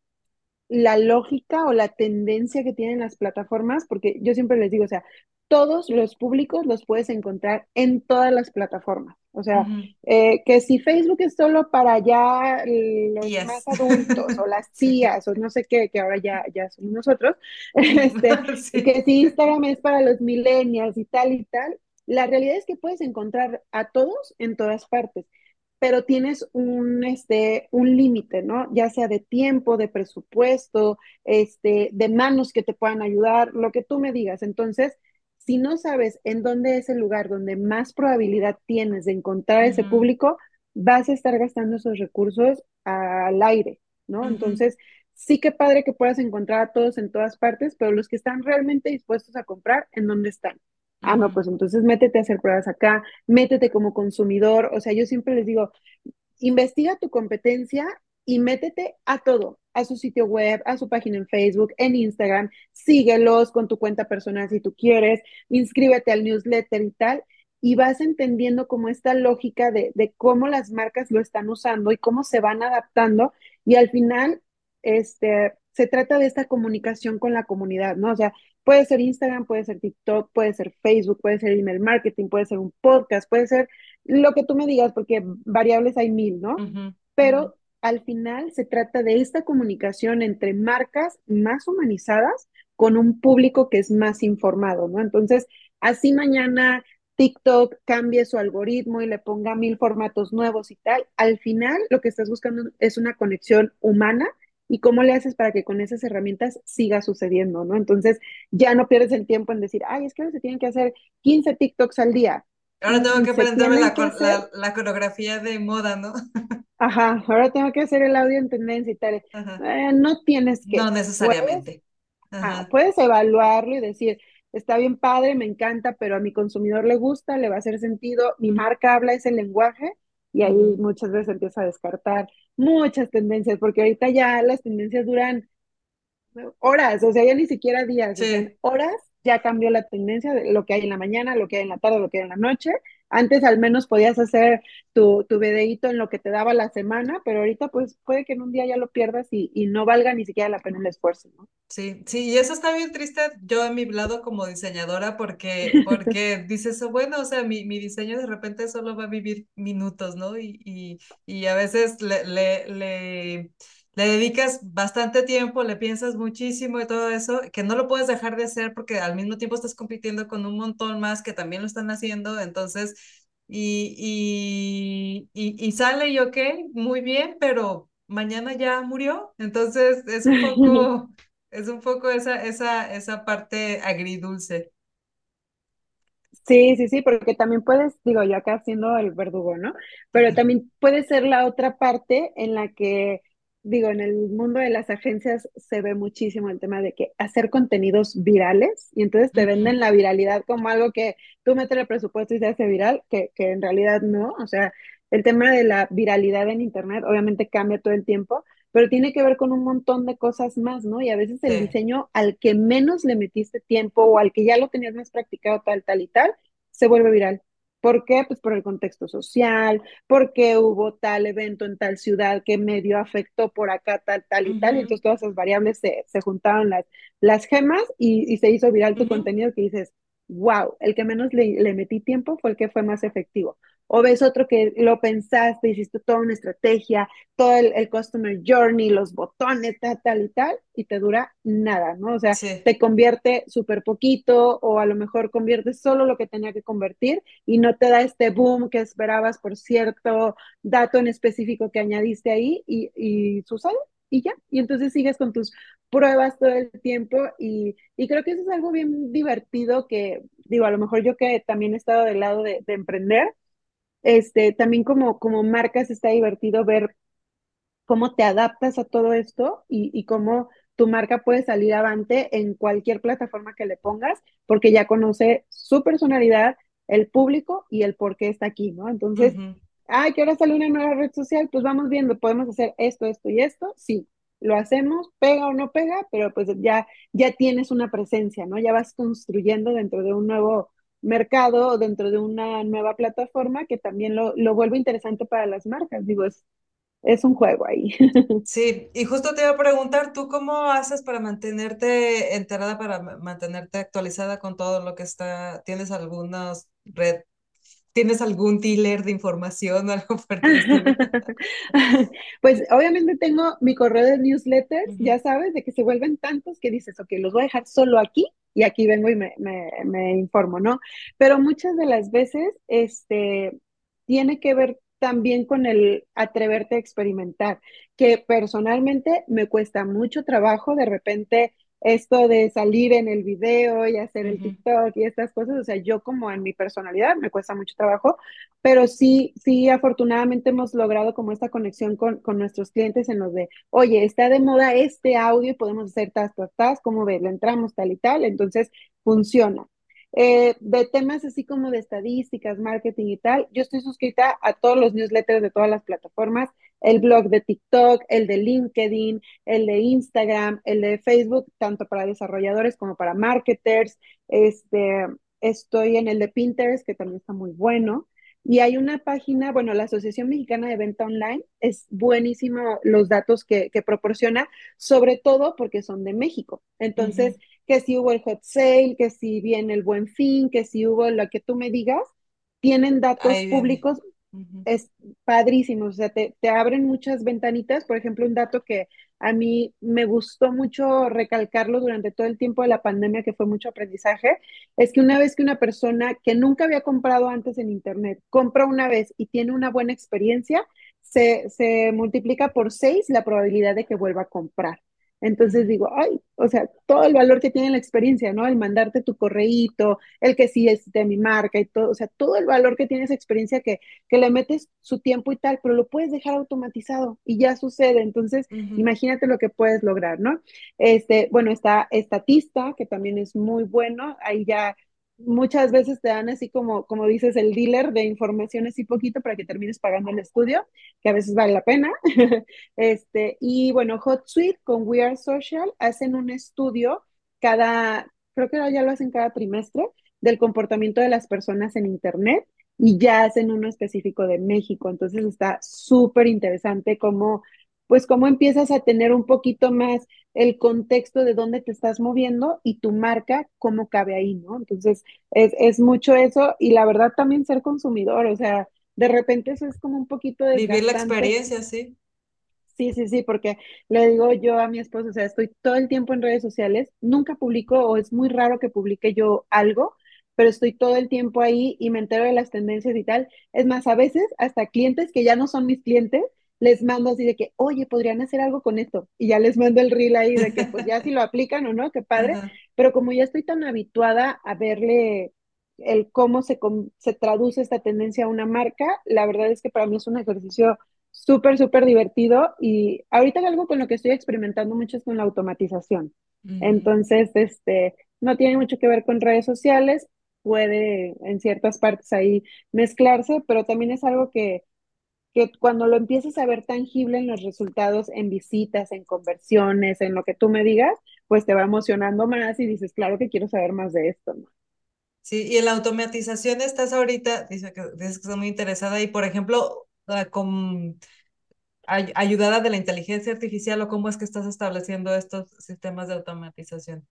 la lógica o la tendencia que tienen las plataformas, porque yo siempre les digo, o sea, todos los públicos los puedes encontrar en todas las plataformas. O sea, eh, que si Facebook es solo para ya los más adultos o las tías o no sé qué, que ahora ya, ya somos nosotros, este, que si Instagram es para los millennials y tal y tal, la realidad es que puedes encontrar a todos en todas partes pero tienes un, este, un límite, ¿no? Ya sea de tiempo, de presupuesto, este, de manos que te puedan ayudar, lo que tú me digas. Entonces, si no sabes en dónde es el lugar donde más probabilidad tienes de encontrar ese público, vas a estar gastando esos recursos al aire, ¿no? Entonces, sí que padre que puedas encontrar a todos en todas partes, pero los que están realmente dispuestos a comprar, ¿en dónde están? Ah, no, pues entonces métete a hacer pruebas acá, métete como consumidor. O sea, yo siempre les digo, investiga tu competencia y métete a todo, a su sitio web, a su página en Facebook, en Instagram, síguelos con tu cuenta personal si tú quieres, inscríbete al newsletter y tal, y vas entendiendo como esta lógica de, de cómo las marcas lo están usando y cómo se van adaptando, y al final, este, se trata de esta comunicación con la comunidad, ¿no? O sea, Puede ser Instagram, puede ser TikTok, puede ser Facebook, puede ser email marketing, puede ser un podcast, puede ser lo que tú me digas, porque variables hay mil, ¿no? Pero al final se trata de esta comunicación entre marcas más humanizadas con un público que es más informado, ¿no? Entonces, así mañana TikTok cambie su algoritmo y le ponga mil formatos nuevos y tal, al final lo que estás buscando es una conexión humana y cómo le haces para que con esas herramientas siga sucediendo, ¿no? Entonces ya no pierdes el tiempo en decir, ay, es que ahora se tienen que hacer 15 TikToks al día. Ahora tengo que aprenderme la, la, coreografía de moda, ¿no? Ajá, ahora tengo que hacer el audio en tendencia y tal. Eh, no tienes que. No necesariamente. Puedes, puedes evaluarlo y decir, está bien padre, me encanta, pero a mi consumidor le gusta, le va a hacer sentido, mi marca habla ese lenguaje y ahí muchas veces empieza a descartar muchas tendencias, porque ahorita ya las tendencias duran horas, o sea, ya ni siquiera días, horas ya cambió la tendencia de lo que hay en la mañana, lo que hay en la tarde, lo que hay en la noche. Antes al menos podías hacer tu, tu videíto en lo que te daba la semana, pero ahorita pues puede que en un día ya lo pierdas y, y no valga ni siquiera la pena el esfuerzo, ¿no? Sí, sí, y eso está bien triste yo en mi lado como diseñadora porque, porque dices, bueno, o sea, mi, mi diseño de repente solo va a vivir minutos, ¿no? Y, y, y a veces le, le, le le dedicas bastante tiempo, le piensas muchísimo y todo eso, que no lo puedes dejar de hacer porque al mismo tiempo estás compitiendo con un montón más que también lo están haciendo, entonces, y, y, y, sale y ok, muy bien, pero mañana ya murió, entonces es un poco, es un poco esa, esa, esa parte agridulce. Sí, sí, sí, porque también puedes, digo, yo acá haciendo el verdugo, ¿no? Pero también puede ser la otra parte en la que digo, en el mundo de las agencias se ve muchísimo el tema de que hacer contenidos virales y entonces te venden la viralidad como algo que tú metes el presupuesto y se hace viral, que, que en realidad no. O sea, el tema de la viralidad en Internet obviamente cambia todo el tiempo, pero tiene que ver con un montón de cosas más, ¿no? Y a veces el diseño al que menos le metiste tiempo o al que ya lo tenías más practicado tal, tal y tal, se vuelve viral. ¿Por qué? Pues por el contexto social, porque hubo tal evento en tal ciudad que medio afectó por acá tal, tal y tal, y entonces todas esas variables se, se juntaron las, las gemas y, y se hizo viral tu contenido que dices, wow, el que menos le, le, metí tiempo fue el que fue más efectivo. O ves otro que lo pensaste, hiciste toda una estrategia, todo el, el customer journey, los botones, tal, tal y tal, y te dura nada, ¿no? O sea, sí. te convierte súper poquito o a lo mejor convierte solo lo que tenía que convertir y no te da este boom que esperabas por cierto dato en específico que añadiste ahí y, y sucede y ya. Y entonces sigues con tus pruebas todo el tiempo y, y, creo que eso es algo bien divertido que, digo, a lo mejor yo que también he estado del lado de, de emprender, este, también como, como marcas está divertido ver cómo te adaptas a todo esto y, y cómo tu marca puede salir avante en cualquier plataforma que le pongas, porque ya conoce su personalidad, el público y el por qué está aquí, ¿no? Entonces, uh -huh ay, que ahora sale una nueva red social, pues vamos viendo, podemos hacer esto, esto y esto, sí, lo hacemos, pega o no pega, pero pues ya, ya tienes una presencia, ¿no? Ya vas construyendo dentro de un nuevo mercado dentro de una nueva plataforma que también lo, lo vuelve interesante para las marcas, digo, es, es un juego ahí. Sí, y justo te iba a preguntar, ¿tú cómo haces para mantenerte enterada, para mantenerte actualizada con todo lo que está? ¿Tienes algunas red ¿Tienes algún dealer de información o algo por Pues obviamente tengo mi correo de newsletters, uh -huh. ya sabes, de que se vuelven tantos que dices, ok, los voy a dejar solo aquí y aquí vengo y me, me, informo, ¿no? Pero muchas de las veces, este, tiene que ver también con el atreverte a experimentar, que personalmente me cuesta mucho trabajo de repente esto de salir en el video y hacer el TikTok y estas cosas, o sea, yo como en mi personalidad me cuesta mucho trabajo, pero sí, sí, afortunadamente hemos logrado como esta conexión con, con nuestros clientes en los de, oye, está de moda este audio y podemos hacer tas, tas, tas, ¿cómo ves? Le entramos tal y tal, entonces funciona. Eh, de temas así como de estadísticas, marketing y tal, yo estoy suscrita a todos los newsletters de todas las plataformas, el blog de TikTok, el de LinkedIn, el de Instagram, el de Facebook, tanto para desarrolladores como para marketers. Este, estoy en el de Pinterest, que también está muy bueno. Y hay una página, bueno, la Asociación Mexicana de Venta Online, es buenísimo los datos que, proporciona, sobre todo porque son de México. Entonces. Que si hubo el hot sale, que si viene el buen fin, que si hubo lo que tú me digas, tienen datos Ahí públicos, uh -huh. es padrísimo, o sea, te, te abren muchas ventanitas. Por ejemplo, un dato que a mí me gustó mucho recalcarlo durante todo el tiempo de la pandemia, que fue mucho aprendizaje, es que una vez que una persona que nunca había comprado antes en Internet compra una vez y tiene una buena experiencia, se, se multiplica por seis la probabilidad de que vuelva a comprar. Entonces digo, ay, o sea, todo el valor que tiene la experiencia, ¿no? El mandarte tu correíto, el que sí es de mi marca y todo, o sea, todo el valor que tiene esa experiencia que, que le metes su tiempo y tal, pero lo puedes dejar automatizado y ya sucede. Entonces, uh -huh. imagínate lo que puedes lograr, ¿no? Este, bueno, está Estatista, que también es muy bueno, ahí ya muchas veces te dan así como, como dices, el dealer de información así poquito para que termines pagando el estudio, que a veces vale la pena. este, y bueno, HotSuite con We Are Social hacen un estudio cada, creo que ya lo hacen cada trimestre, del comportamiento de las personas en Internet y ya hacen uno específico de México. Entonces está súper interesante cómo pues cómo empiezas a tener un poquito más el contexto de dónde te estás moviendo y tu marca, cómo cabe ahí, ¿no? Entonces, es, es mucho eso y la verdad también ser consumidor, o sea, de repente eso es como un poquito de... Vivir la experiencia, sí. Sí, sí, sí, porque le digo yo a mi esposo, o sea, estoy todo el tiempo en redes sociales, nunca publico o es muy raro que publique yo algo, pero estoy todo el tiempo ahí y me entero de las tendencias y tal. Es más, a veces hasta clientes que ya no son mis clientes, les mando así de que, oye, podrían hacer algo con esto. Y ya les mando el reel ahí de que, pues ya si lo aplican o no, qué padre. Ajá. Pero como ya estoy tan habituada a verle el cómo se, se traduce esta tendencia a una marca, la verdad es que para mí es un ejercicio súper, súper divertido. Y ahorita algo con lo que estoy experimentando mucho es con la automatización. Entonces, este, no tiene mucho que ver con redes sociales, puede en ciertas partes ahí mezclarse, pero también es algo que que cuando lo empieces a ver tangible en los resultados, en visitas, en conversiones, en lo que tú me digas, pues te va emocionando más y dices, claro que quiero saber más de esto, ¿no? Sí, y en la automatización estás ahorita, dice que, dices que estás muy interesada y, por ejemplo, con ayudada de la inteligencia artificial o cómo es que estás estableciendo estos sistemas de automatización.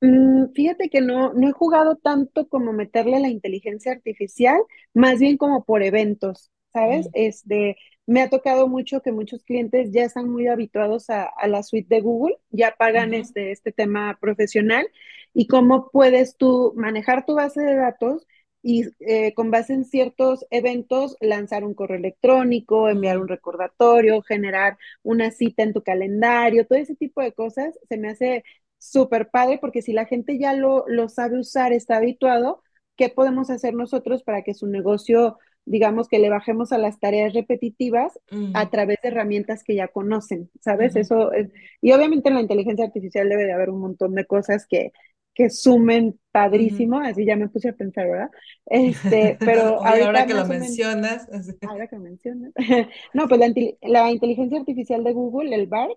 Mm, fíjate que no, no he jugado tanto como meterle la inteligencia artificial, más bien como por eventos, ¿sabes? Mm. Este, me ha tocado mucho que muchos clientes ya están muy habituados a, a la suite de Google, ya pagan este, este tema profesional y cómo puedes tú manejar tu base de datos y eh, con base en ciertos eventos lanzar un correo electrónico, enviar un recordatorio, generar una cita en tu calendario, todo ese tipo de cosas se me hace súper padre porque si la gente ya lo, lo sabe usar, está habituado, ¿qué podemos hacer nosotros para que su negocio, digamos que le bajemos a las tareas repetitivas a través de herramientas que ya conocen, ¿sabes? Eso es, y obviamente en la inteligencia artificial debe de haber un montón de cosas que, que sumen padrísimo, así ya me puse a pensar, ¿verdad? Este, pero ahora que lo menos, mencionas, ahora que mencionas, no, pues la, la inteligencia artificial de Google, el BART,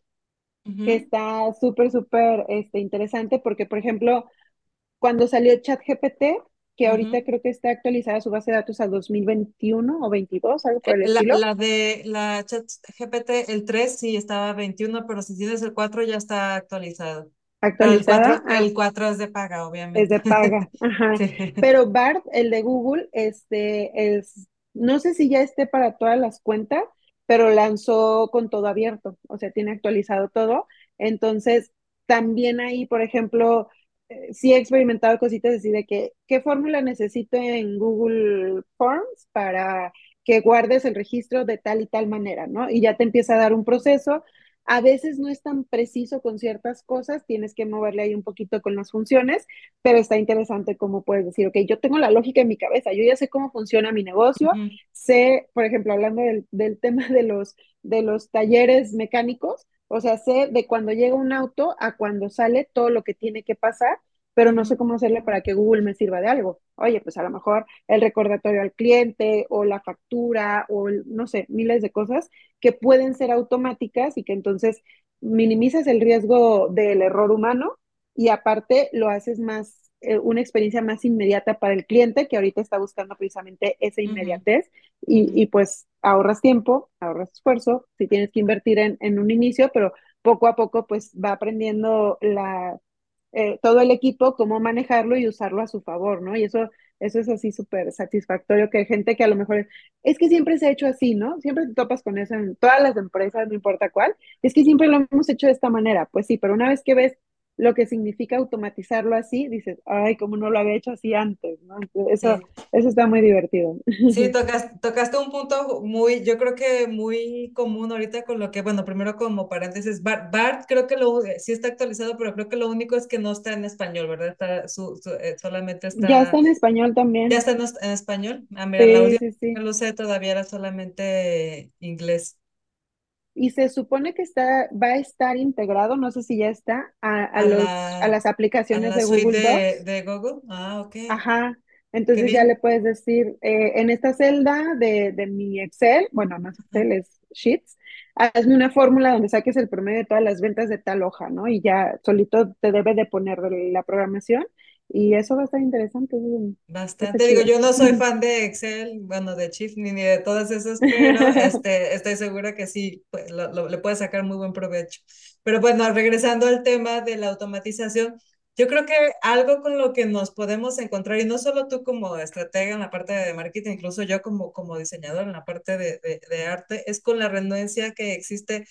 que está súper, súper este, interesante porque, por ejemplo, cuando salió ChatGPT, que ahorita creo que está actualizada su base de datos al 2021 o 22, algo por Eh, el La, estilo, la de la chat GPT, el 3 sí estaba 21, pero si tienes el 4 ya está actualizado. Pero el actualizada, 4 ah, el 4 es de paga, es obviamente. de paga, ajá. Sí. Pero BART, el de Google, este es, no sé si ya esté para todas las cuentas, pero lanzó con todo abierto, o sea, tiene actualizado todo. Entonces, también ahí, por ejemplo, eh, sí he experimentado cositas así de que, ¿qué fórmula necesito en Google Forms para que guardes el registro de tal y tal manera, ¿no? Y ya te empieza a dar un proceso. A veces no es tan preciso con ciertas cosas, tienes que moverle ahí un poquito con las funciones, pero está interesante cómo puedes decir, ok, yo tengo la lógica en mi cabeza, yo ya sé cómo funciona mi negocio, sé, por ejemplo, hablando del, del tema de los, de los talleres mecánicos, o sea, sé de cuando llega un auto a cuando sale todo lo que tiene que pasar, pero no sé cómo hacerle para que Google me sirva de algo. Oye, pues a lo mejor el recordatorio al cliente o la factura o el, no sé, miles de cosas que pueden ser automáticas y que entonces minimizas el riesgo del error humano y aparte lo haces más, eh, una experiencia más inmediata para el cliente que ahorita está buscando precisamente esa inmediatez y, y pues ahorras tiempo, ahorras esfuerzo, si tienes que invertir en, en un inicio, pero poco a poco pues va aprendiendo la, eh, todo el equipo cómo manejarlo y usarlo a su favor, ¿no? Y eso, eso es así súper satisfactorio que hay gente que a lo mejor es que siempre se ha hecho así, ¿no? Siempre te topas con eso en todas las empresas, no importa cuál, es que siempre lo hemos hecho de esta manera, pues sí, pero una vez que ves lo que significa automatizarlo así, dices, ay, cómo no lo había hecho así antes, ¿no? Eso, Sí. eso está muy divertido. Sí, tocas, tocaste un punto muy, yo creo que muy común ahorita con lo que, bueno, primero como paréntesis, Bart, Bart creo que lo, sí está actualizado, pero creo que lo único es que no está en español, ¿verdad? Está, su, su- eh, solamente Ya está está, en español ya también. está en, es- en español. Ah, mira, la Sí, sí, que sí. lo sé todavía era solamente inglés. Y se supone que está, va a estar integrado, no sé si ya está, a, a A los, a la, las aplicaciones de Google de, Docs. de Google. Ah, ok. Ajá. Entonces ya le puedes decir, eh, en esta celda de, de mi Excel, bueno, no es. Excel, es Sheets, hazme una fórmula donde saques el promedio de todas las ventas de tal hoja, ¿no? Y ya solito te debe de poner la programación y eso va a estar interesante. Bastante, digo, yo no soy fan de Excel, bueno, de Chief ni, ni de todas esas, pero este, estoy segura que sí, pues, lo- lo- le puede sacar muy buen provecho. Pero bueno, regresando al tema de la automatización, yo creo que algo con lo que nos podemos encontrar, y no solo tú como estratega en la parte de marketing, incluso yo como, como diseñador en la parte de, de, de arte, es con la renuencia que existe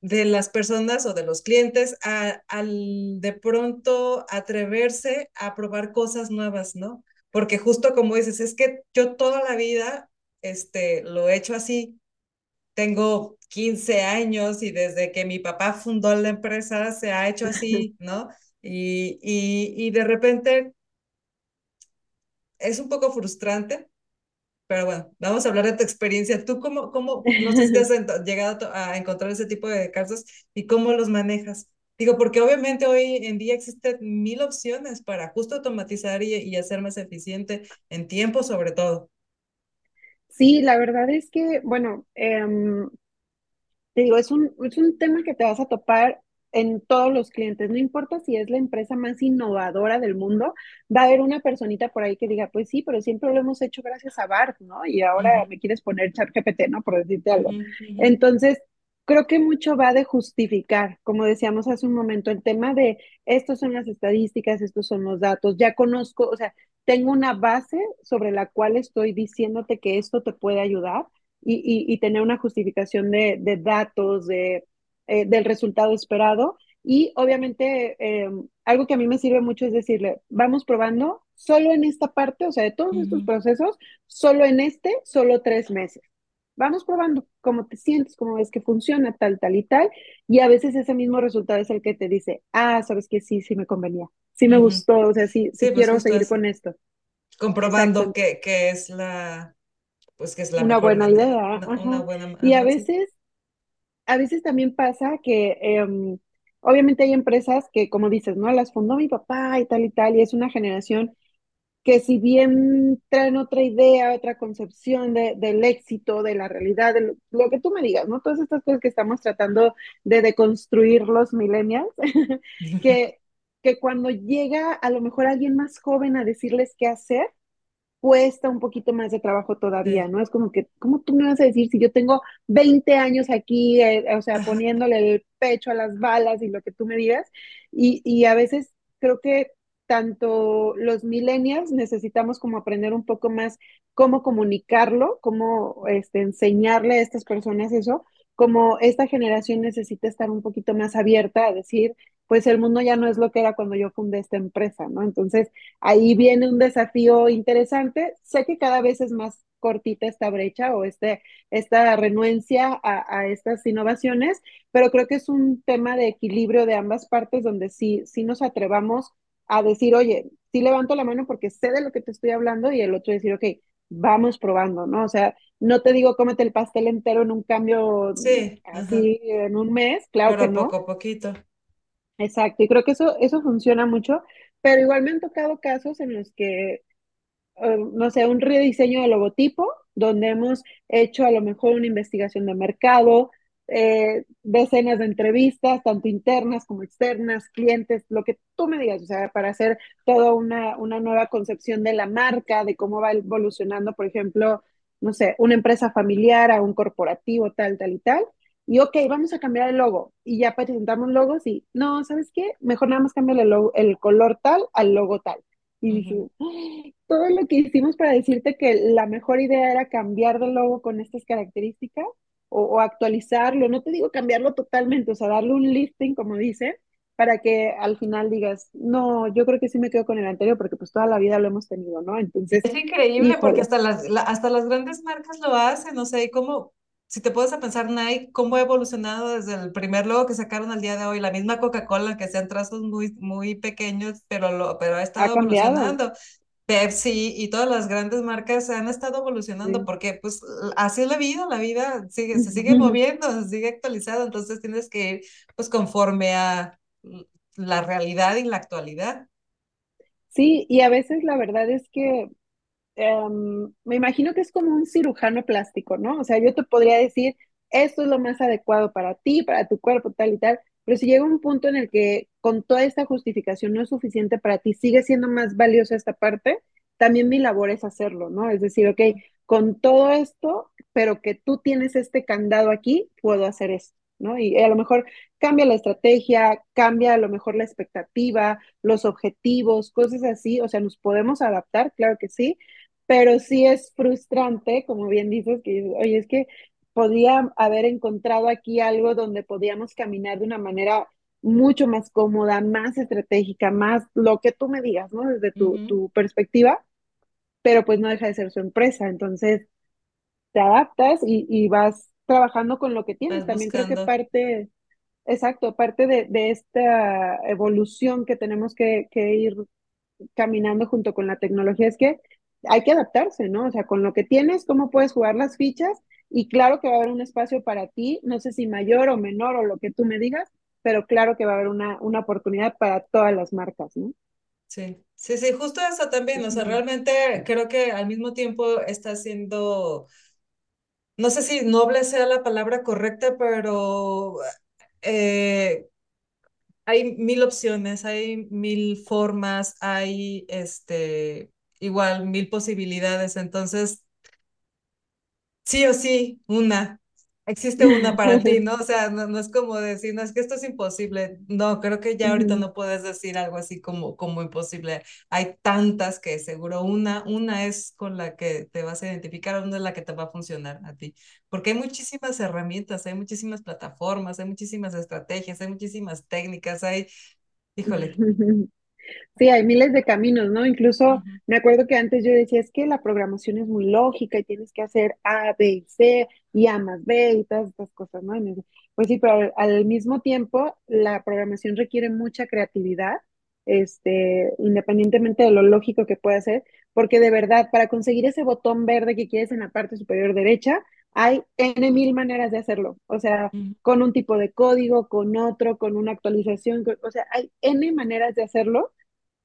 de las personas o de los clientes a, al de pronto atreverse a probar cosas nuevas, ¿no? Porque justo como dices, es que yo toda la vida este, lo he hecho así. Tengo 15 años y desde que mi papá fundó la empresa se ha hecho así, ¿no? Y, y, y de repente es un poco frustrante, pero bueno, vamos a hablar de tu experiencia. ¿Tú cómo, cómo no sé si has llegado a, encontrar ese tipo de casos y cómo los manejas? Digo, porque obviamente hoy en día existen mil opciones para justo automatizar y, y hacer más eficiente en tiempo sobre todo. Sí, la verdad es que, bueno, em, te digo, es un, es un tema que te vas a topar. En todos los clientes, no importa si es la empresa más innovadora del mundo, va a haber una personita por ahí que diga, pues sí, pero siempre lo hemos hecho gracias a BART, ¿no? Y ahora me quieres poner chat GPT, ¿no? Por decirte algo. Entonces, creo que mucho va de justificar, como decíamos hace un momento, el tema de estos son las estadísticas, estos son los datos, ya conozco, o sea, tengo una base sobre la cual estoy diciéndote que esto te puede ayudar y, y, tener una justificación de, de datos, de, eh, del resultado esperado. Y obviamente em, algo que a mí me sirve mucho es decirle, vamos probando solo en esta parte, o sea, de todos estos procesos, solo en este, solo tres meses. Vamos probando cómo te sientes, cómo ves que funciona, tal, tal y tal. Y a veces ese mismo resultado es el que te dice, ah, sabes que sí, sí me convenía, sí me gustó, o sea, sí, sí, pues quiero seguir con esto. Comprobando que, que, es la, pues que es la una buena idea. Una, buena, y a veces, a veces también pasa que em, obviamente hay empresas que, como dices, ¿no? Las fundó mi papá y tal y tal, y es una generación que si bien traen otra idea, otra concepción de, del éxito, de la realidad, de lo, que tú me digas, ¿no? Todas estas cosas que estamos tratando de deconstruir los millennials, que, que cuando llega a lo mejor alguien más joven a decirles qué hacer, cuesta un poquito más de trabajo todavía, ¿no? Es como que, ¿cómo tú me vas a decir si yo tengo 20 años aquí, eh, o sea, poniéndole el pecho a las balas y lo que tú me digas? Y, y a veces creo que tanto los millennials necesitamos como aprender un poco más cómo comunicarlo, cómo este, enseñarle a estas personas eso, como esta generación necesita estar un poquito más abierta a decir, pues el mundo ya no es lo que era cuando yo fundé esta empresa, ¿no? Entonces, ahí viene un desafío interesante. Sé que cada vez es más cortita esta brecha o este, esta renuencia a, a, estas innovaciones, pero creo que es un tema de equilibrio de ambas partes donde sí, sí nos atrevamos a decir, oye, sí levanto la mano porque sé de lo que te estoy hablando y el otro decir, ok, vamos probando, ¿no? O sea, no te digo cómete el pastel entero en un cambio sí, así en un mes, claro pero que no. poco a poquito. Exacto, y creo que eso, eso funciona mucho, pero igual me han tocado casos en los que, eh, no sé, un rediseño de logotipo, donde hemos hecho a lo mejor una investigación de mercado, eh, decenas de entrevistas, tanto internas como externas, clientes, lo que tú me digas, o sea, para hacer toda una, una nueva concepción de la marca, de cómo va evolucionando, por ejemplo, no sé, una empresa familiar a un corporativo, tal, tal y tal y ok, vamos a cambiar el logo. Y ya presentamos logos y, no, ¿sabes qué? Mejor nada más cambiar el, el color tal al logo tal. Y dije, todo lo que hicimos para decirte que la mejor idea era cambiar de logo con estas características o, o, actualizarlo, no te digo cambiarlo totalmente, o sea, darle un lifting, como dice, para que al final digas, no, yo creo que sí me quedo con el anterior porque pues toda la vida lo hemos tenido, ¿no? Entonces... Es increíble porque hasta las, hasta las grandes marcas lo hacen, o sea, y cómo si te puedes a pensar Nike, cómo ha evolucionado desde el primer logo que sacaron al día de hoy, la misma Coca-Cola, que sean trazos muy, muy pequeños, pero, lo, pero ha estado evolucionando. Pepsi y todas las grandes marcas han estado evolucionando sí. porque pues así es la vida, la vida sigue, se sigue moviendo, se sigue actualizando, entonces tienes que ir pues conforme a la realidad y la actualidad. Sí, y a veces la verdad es que um, me imagino que es como un cirujano plástico, ¿no? O sea, yo te podría decir, esto es lo más adecuado para ti, para tu cuerpo, tal y tal, pero si llega un punto en el que con toda esta justificación no es suficiente para ti, sigue siendo más valiosa esta parte, también mi labor es hacerlo, ¿no? Es decir, ok, con todo esto, pero que tú tienes este candado aquí, puedo hacer esto. ¿no? Y a lo mejor cambia la estrategia, cambia a lo mejor la expectativa, los objetivos, cosas así, o sea, nos podemos adaptar, claro que sí, pero sí es frustrante, como bien dices, que, oye, es que podía haber encontrado aquí algo donde podíamos caminar de una manera mucho más cómoda, más estratégica, más lo que tú me digas, ¿no? Desde tu, uh -huh. tu perspectiva, pero pues no deja de ser su empresa, entonces te adaptas y, y vas trabajando con lo que tienes. Vas También buscando. creo que parte, exacto, parte de, de esta evolución que tenemos que, que ir caminando junto con la tecnología es que hay que adaptarse, ¿no? O sea, con lo que tienes, cómo puedes jugar las fichas y claro que va a haber un espacio para ti, no sé si mayor o menor o lo que tú me digas, pero claro que va a haber una, una oportunidad para todas las marcas, ¿no? Sí, sí, sí, justo eso también, o sea, realmente creo que al mismo tiempo está siendo, no sé si noble sea la palabra correcta, pero eh, hay mil opciones, hay mil formas, hay este, igual mil posibilidades. Entonces, sí o sí, una. Existe una para ti, ¿no? O sea, no, no, es como decir, no, es que esto es imposible. No, creo que ya ahorita no puedes decir algo así como, como imposible. Hay tantas que seguro una, una es con la que te vas a identificar, una es la que te va a funcionar a ti. Porque hay muchísimas herramientas, hay muchísimas plataformas, hay muchísimas estrategias, hay muchísimas técnicas, hay, híjole, Sí, hay miles de caminos, ¿no? Incluso me acuerdo que antes yo decía, es que la programación es muy lógica y tienes que hacer A, B y C y A más B y todas estas cosas, ¿no? Pues sí, pero al, mismo tiempo la programación requiere mucha creatividad, este, independientemente de lo lógico que pueda ser, porque de verdad, para conseguir ese botón verde que quieres en la parte superior derecha, hay N mil maneras de hacerlo. O sea, con un tipo de código, con otro, con una actualización, o sea, hay N maneras de hacerlo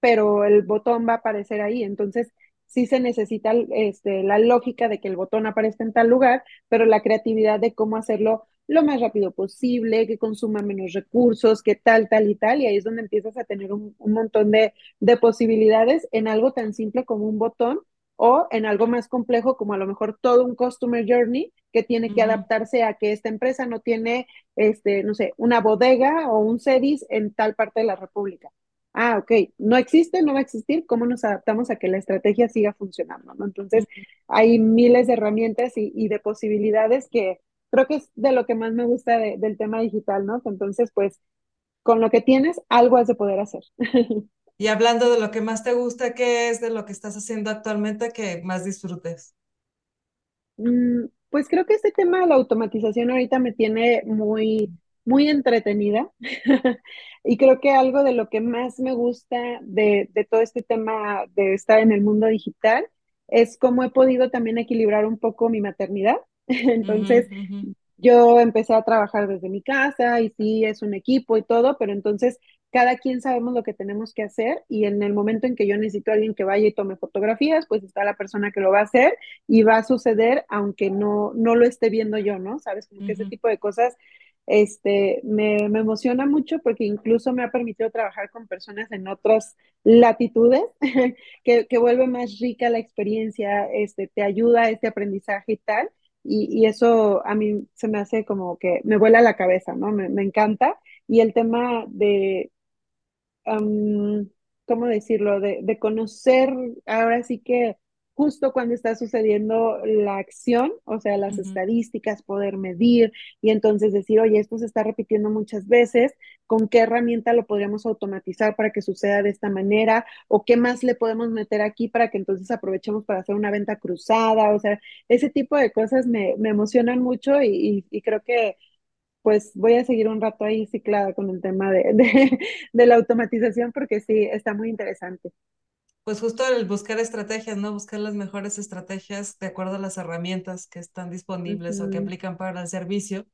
pero el botón va a aparecer ahí. Entonces, sí se necesita este, la lógica de que el botón aparezca en tal lugar, pero la creatividad de cómo hacerlo lo más rápido posible, que consuma menos recursos, que tal, tal y tal, y ahí es donde empiezas a tener un, un montón de, de, posibilidades en algo tan simple como un botón o en algo más complejo como a lo mejor todo un customer journey que tiene que adaptarse a que esta empresa no tiene, este, no sé, una bodega o un CEDIS en tal parte de la República ah, ok, no existe, no va a existir, ¿cómo nos adaptamos a que la estrategia siga funcionando? ¿no? Entonces, hay miles de herramientas y, de posibilidades que creo que es de lo que más me gusta del tema digital, ¿no? Entonces, pues, con lo que tienes, algo has de poder hacer. Y hablando de lo que más te gusta, ¿qué es de lo que estás haciendo actualmente que más disfrutes? Mm, pues creo que este tema de la automatización ahorita me tiene muy muy entretenida y creo que algo de lo que más me gusta de, todo este tema de estar en el mundo digital es cómo he podido también equilibrar un poco mi maternidad. Entonces, yo empecé a trabajar desde mi casa y sí, es un equipo y todo, pero entonces cada quien sabemos lo que tenemos que hacer y en el momento en que yo necesito a alguien que vaya y tome fotografías, pues está la persona que lo va a hacer y va a suceder aunque no, no lo esté viendo yo, ¿no? Sabes, como que ese tipo de cosas este, me, me, emociona mucho porque incluso me ha permitido trabajar con personas en otras latitudes, que, que, vuelve más rica la experiencia, este, te ayuda a este aprendizaje y tal. Y, y, eso a mí se me hace como que me vuela la cabeza, ¿no? Me, me encanta. Y el tema de, ¿cómo decirlo? De, de conocer ahora sí que justo cuando está sucediendo la acción, o sea, las estadísticas, poder medir y entonces decir, oye, esto se está repitiendo muchas veces, ¿con qué herramienta lo podríamos automatizar para que suceda de esta manera? ¿O qué más le podemos meter aquí para que entonces aprovechemos para hacer una venta cruzada? O sea, ese tipo de cosas me, me emocionan mucho y, y, creo que pues voy a seguir un rato ahí ciclada con el tema de, de, de la automatización porque sí, está muy interesante pues justo el buscar estrategias, ¿no? Buscar las mejores estrategias de acuerdo a las herramientas que están disponibles o que aplican para el servicio,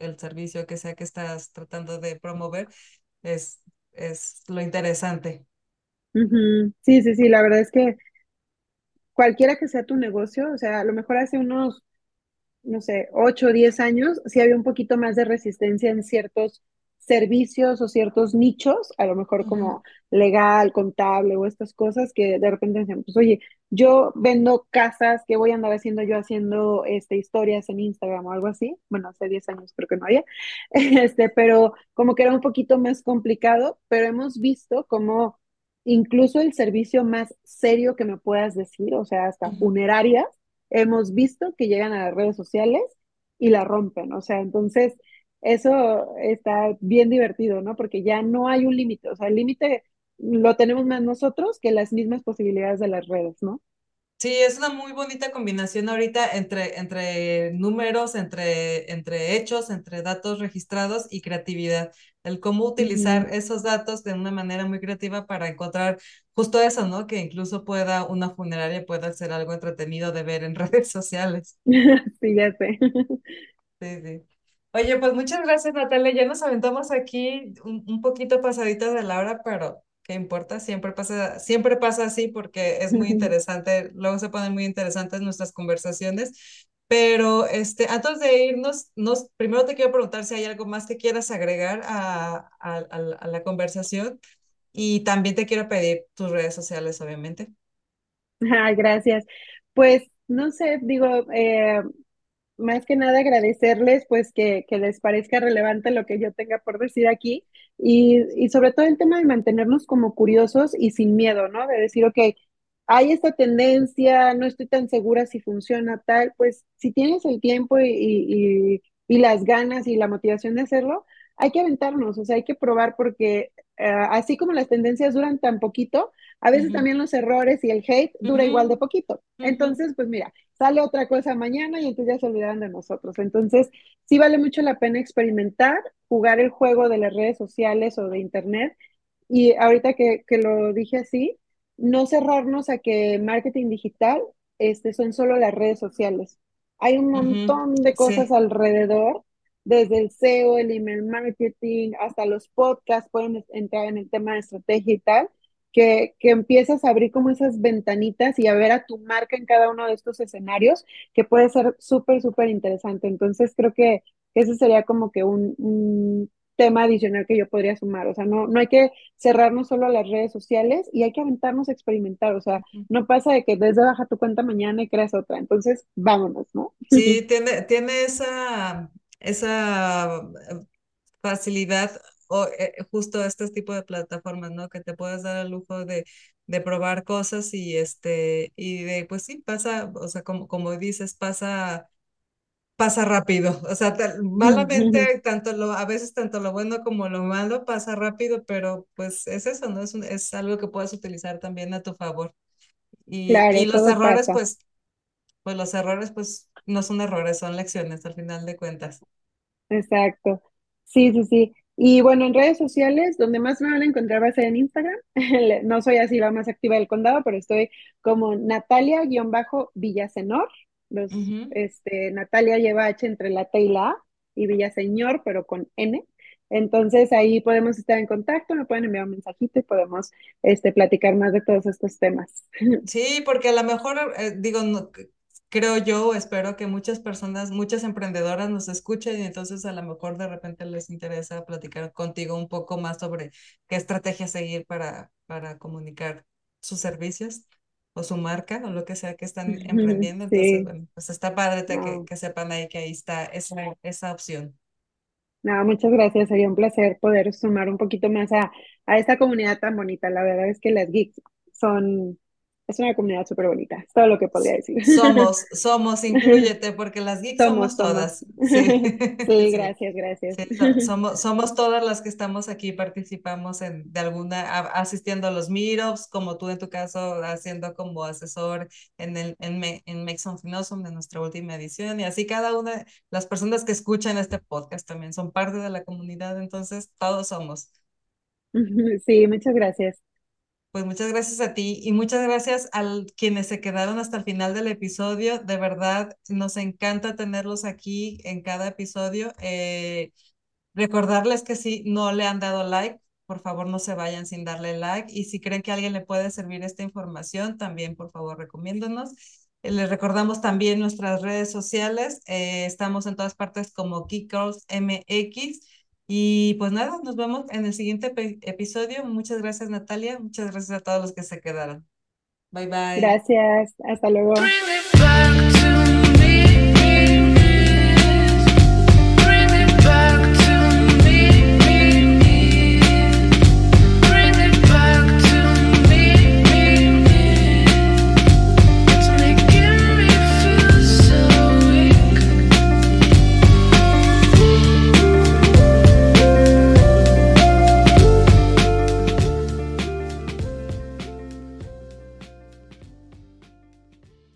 el servicio que sea que estás tratando de promover, es, es lo interesante. Sí, sí, sí, la verdad es que cualquiera que sea tu negocio, o sea, a lo mejor hace unos, no sé, 8 o 10 años, sí había un poquito más de resistencia en ciertos servicios o ciertos nichos, a lo mejor como legal, contable o estas cosas que de repente dicen, pues oye, yo vendo casas, ¿qué voy a andar haciendo yo haciendo este, historias en Instagram o algo así? Bueno, hace 10 años creo que no había, este, pero como que era un poquito más complicado, pero hemos visto como incluso el servicio más serio que me puedas decir, o sea, hasta funerarias, hemos visto que llegan a las redes sociales y la rompen, o sea, entonces eso está bien divertido, ¿no? Porque ya no hay un límite, o sea, el límite lo tenemos más nosotros que las mismas posibilidades de las redes, ¿no? Sí, es una muy bonita combinación ahorita entre, entre números, entre, entre hechos, entre datos registrados y creatividad. El cómo utilizar esos datos de una manera muy creativa para encontrar justo eso, ¿no? Que incluso pueda una funeraria pueda ser algo entretenido de ver en redes sociales. sí, ya sé. Sí, sí. Oye, pues muchas gracias, Natalia. Ya nos aventamos aquí un, poquito pasaditas de la hora, pero ¿qué importa? Siempre pasa, siempre pasa así porque es muy interesante. Luego se ponen muy interesantes nuestras conversaciones. Pero este, antes de irnos, nos, primero te quiero preguntar si hay algo más que quieras agregar a, a, a la conversación y también te quiero pedir tus redes sociales, obviamente. Ay, gracias. Pues no sé, digo, eh, más que nada agradecerles pues que, que, les parezca relevante lo que yo tenga por decir aquí y, y, sobre todo el tema de mantenernos como curiosos y sin miedo, ¿no? De decir, ok, hay esta tendencia, no estoy tan segura si funciona tal, pues si tienes el tiempo y, y, y las ganas y la motivación de hacerlo, hay que aventarnos, o sea, hay que probar porque uh, así como las tendencias duran tan poquito, a veces uh -huh. también los errores y el hate dura uh -huh. igual de poquito. Entonces, pues mira, sale otra cosa mañana y entonces ya se olvidaron de nosotros. Entonces, sí vale mucho la pena experimentar, jugar el juego de las redes sociales o de internet. Y ahorita que, que lo dije así, no cerrarnos a que marketing digital este, son solo las redes sociales. Hay un montón de cosas sí. alrededor desde el SEO, el email marketing, hasta los podcasts pueden entrar en el tema de estrategia y tal, que, que empiezas a abrir como esas ventanitas y a ver a tu marca en cada uno de estos escenarios, que puede ser súper, súper interesante. Entonces creo que ese sería como que un, un tema adicional que yo podría sumar. O sea, no, no hay que cerrarnos solo a las redes sociales y hay que aventarnos a experimentar. O sea, no pasa de que desde baja tu cuenta mañana y creas otra. Entonces, vámonos, ¿no? Sí, tiene, tiene esa, esa eh, facilidad o eh, justo este tipo de plataformas, ¿no? Que te puedes dar el lujo de, de probar cosas y este, y de, pues sí, pasa, o sea, como, como dices, pasa, pasa rápido, o sea, malamente, tanto lo, a veces tanto lo bueno como lo malo pasa rápido, pero pues es eso, ¿no? Es, un, es algo que puedes utilizar también a tu favor. Y, claro, y los errores, pasa. pues, pues los errores, pues, no son errores, son lecciones al final de cuentas. Exacto. Sí, sí, sí. Y bueno, en redes sociales, donde más me van a encontrar va a ser en Instagram. No soy así la más activa del condado, pero estoy como Natalia-Villasenor. Los, uh -huh. este, Natalia lleva H entre la T y la A y Villaseñor, pero con N. Entonces ahí podemos estar en contacto, me pueden enviar un mensajito y podemos este, platicar más de todos estos temas. Sí, porque a lo mejor, eh, digo, no, creo yo, espero que muchas personas, muchas emprendedoras nos escuchen y entonces a lo mejor de repente les interesa platicar contigo un poco más sobre qué estrategia seguir para, para comunicar sus servicios o su marca o lo que sea que están emprendiendo. Entonces, sí. bueno, pues está padre no. que, que, sepan ahí que ahí está esa, esa opción. No, muchas gracias. Sería un placer poder sumar un poquito más a, a esta comunidad tan bonita. La verdad es que las geeks son es una comunidad súper bonita, es todo lo que podría decir. Somos, somos, incluyete, porque las geeks somos, somos todas. Somos. Sí. sí, gracias, gracias. Sí, somos, somos todas las que estamos aquí, participamos en, de alguna, asistiendo a los meetups, como tú en tu caso, haciendo como asesor en, el, en, en Make Something Awesome de nuestra última edición, y así cada una, las personas que escuchan este podcast también son parte de la comunidad, entonces todos somos. Sí, muchas gracias. Pues muchas gracias a ti y muchas gracias a quienes se quedaron hasta el final del episodio. De verdad, nos encanta tenerlos aquí en cada episodio. Eh, recordarles que si no le han dado like, por favor no se vayan sin darle like. Y si creen que alguien le puede servir esta información, también por favor recomiéndonos. Eh, les recordamos también nuestras redes sociales. Eh, estamos en todas partes como Geek Girls MX. Y pues nada, nos vemos en el siguiente episodio. Muchas gracias Natalia, muchas gracias a todos los que se quedaron. Bye bye. Gracias, hasta luego.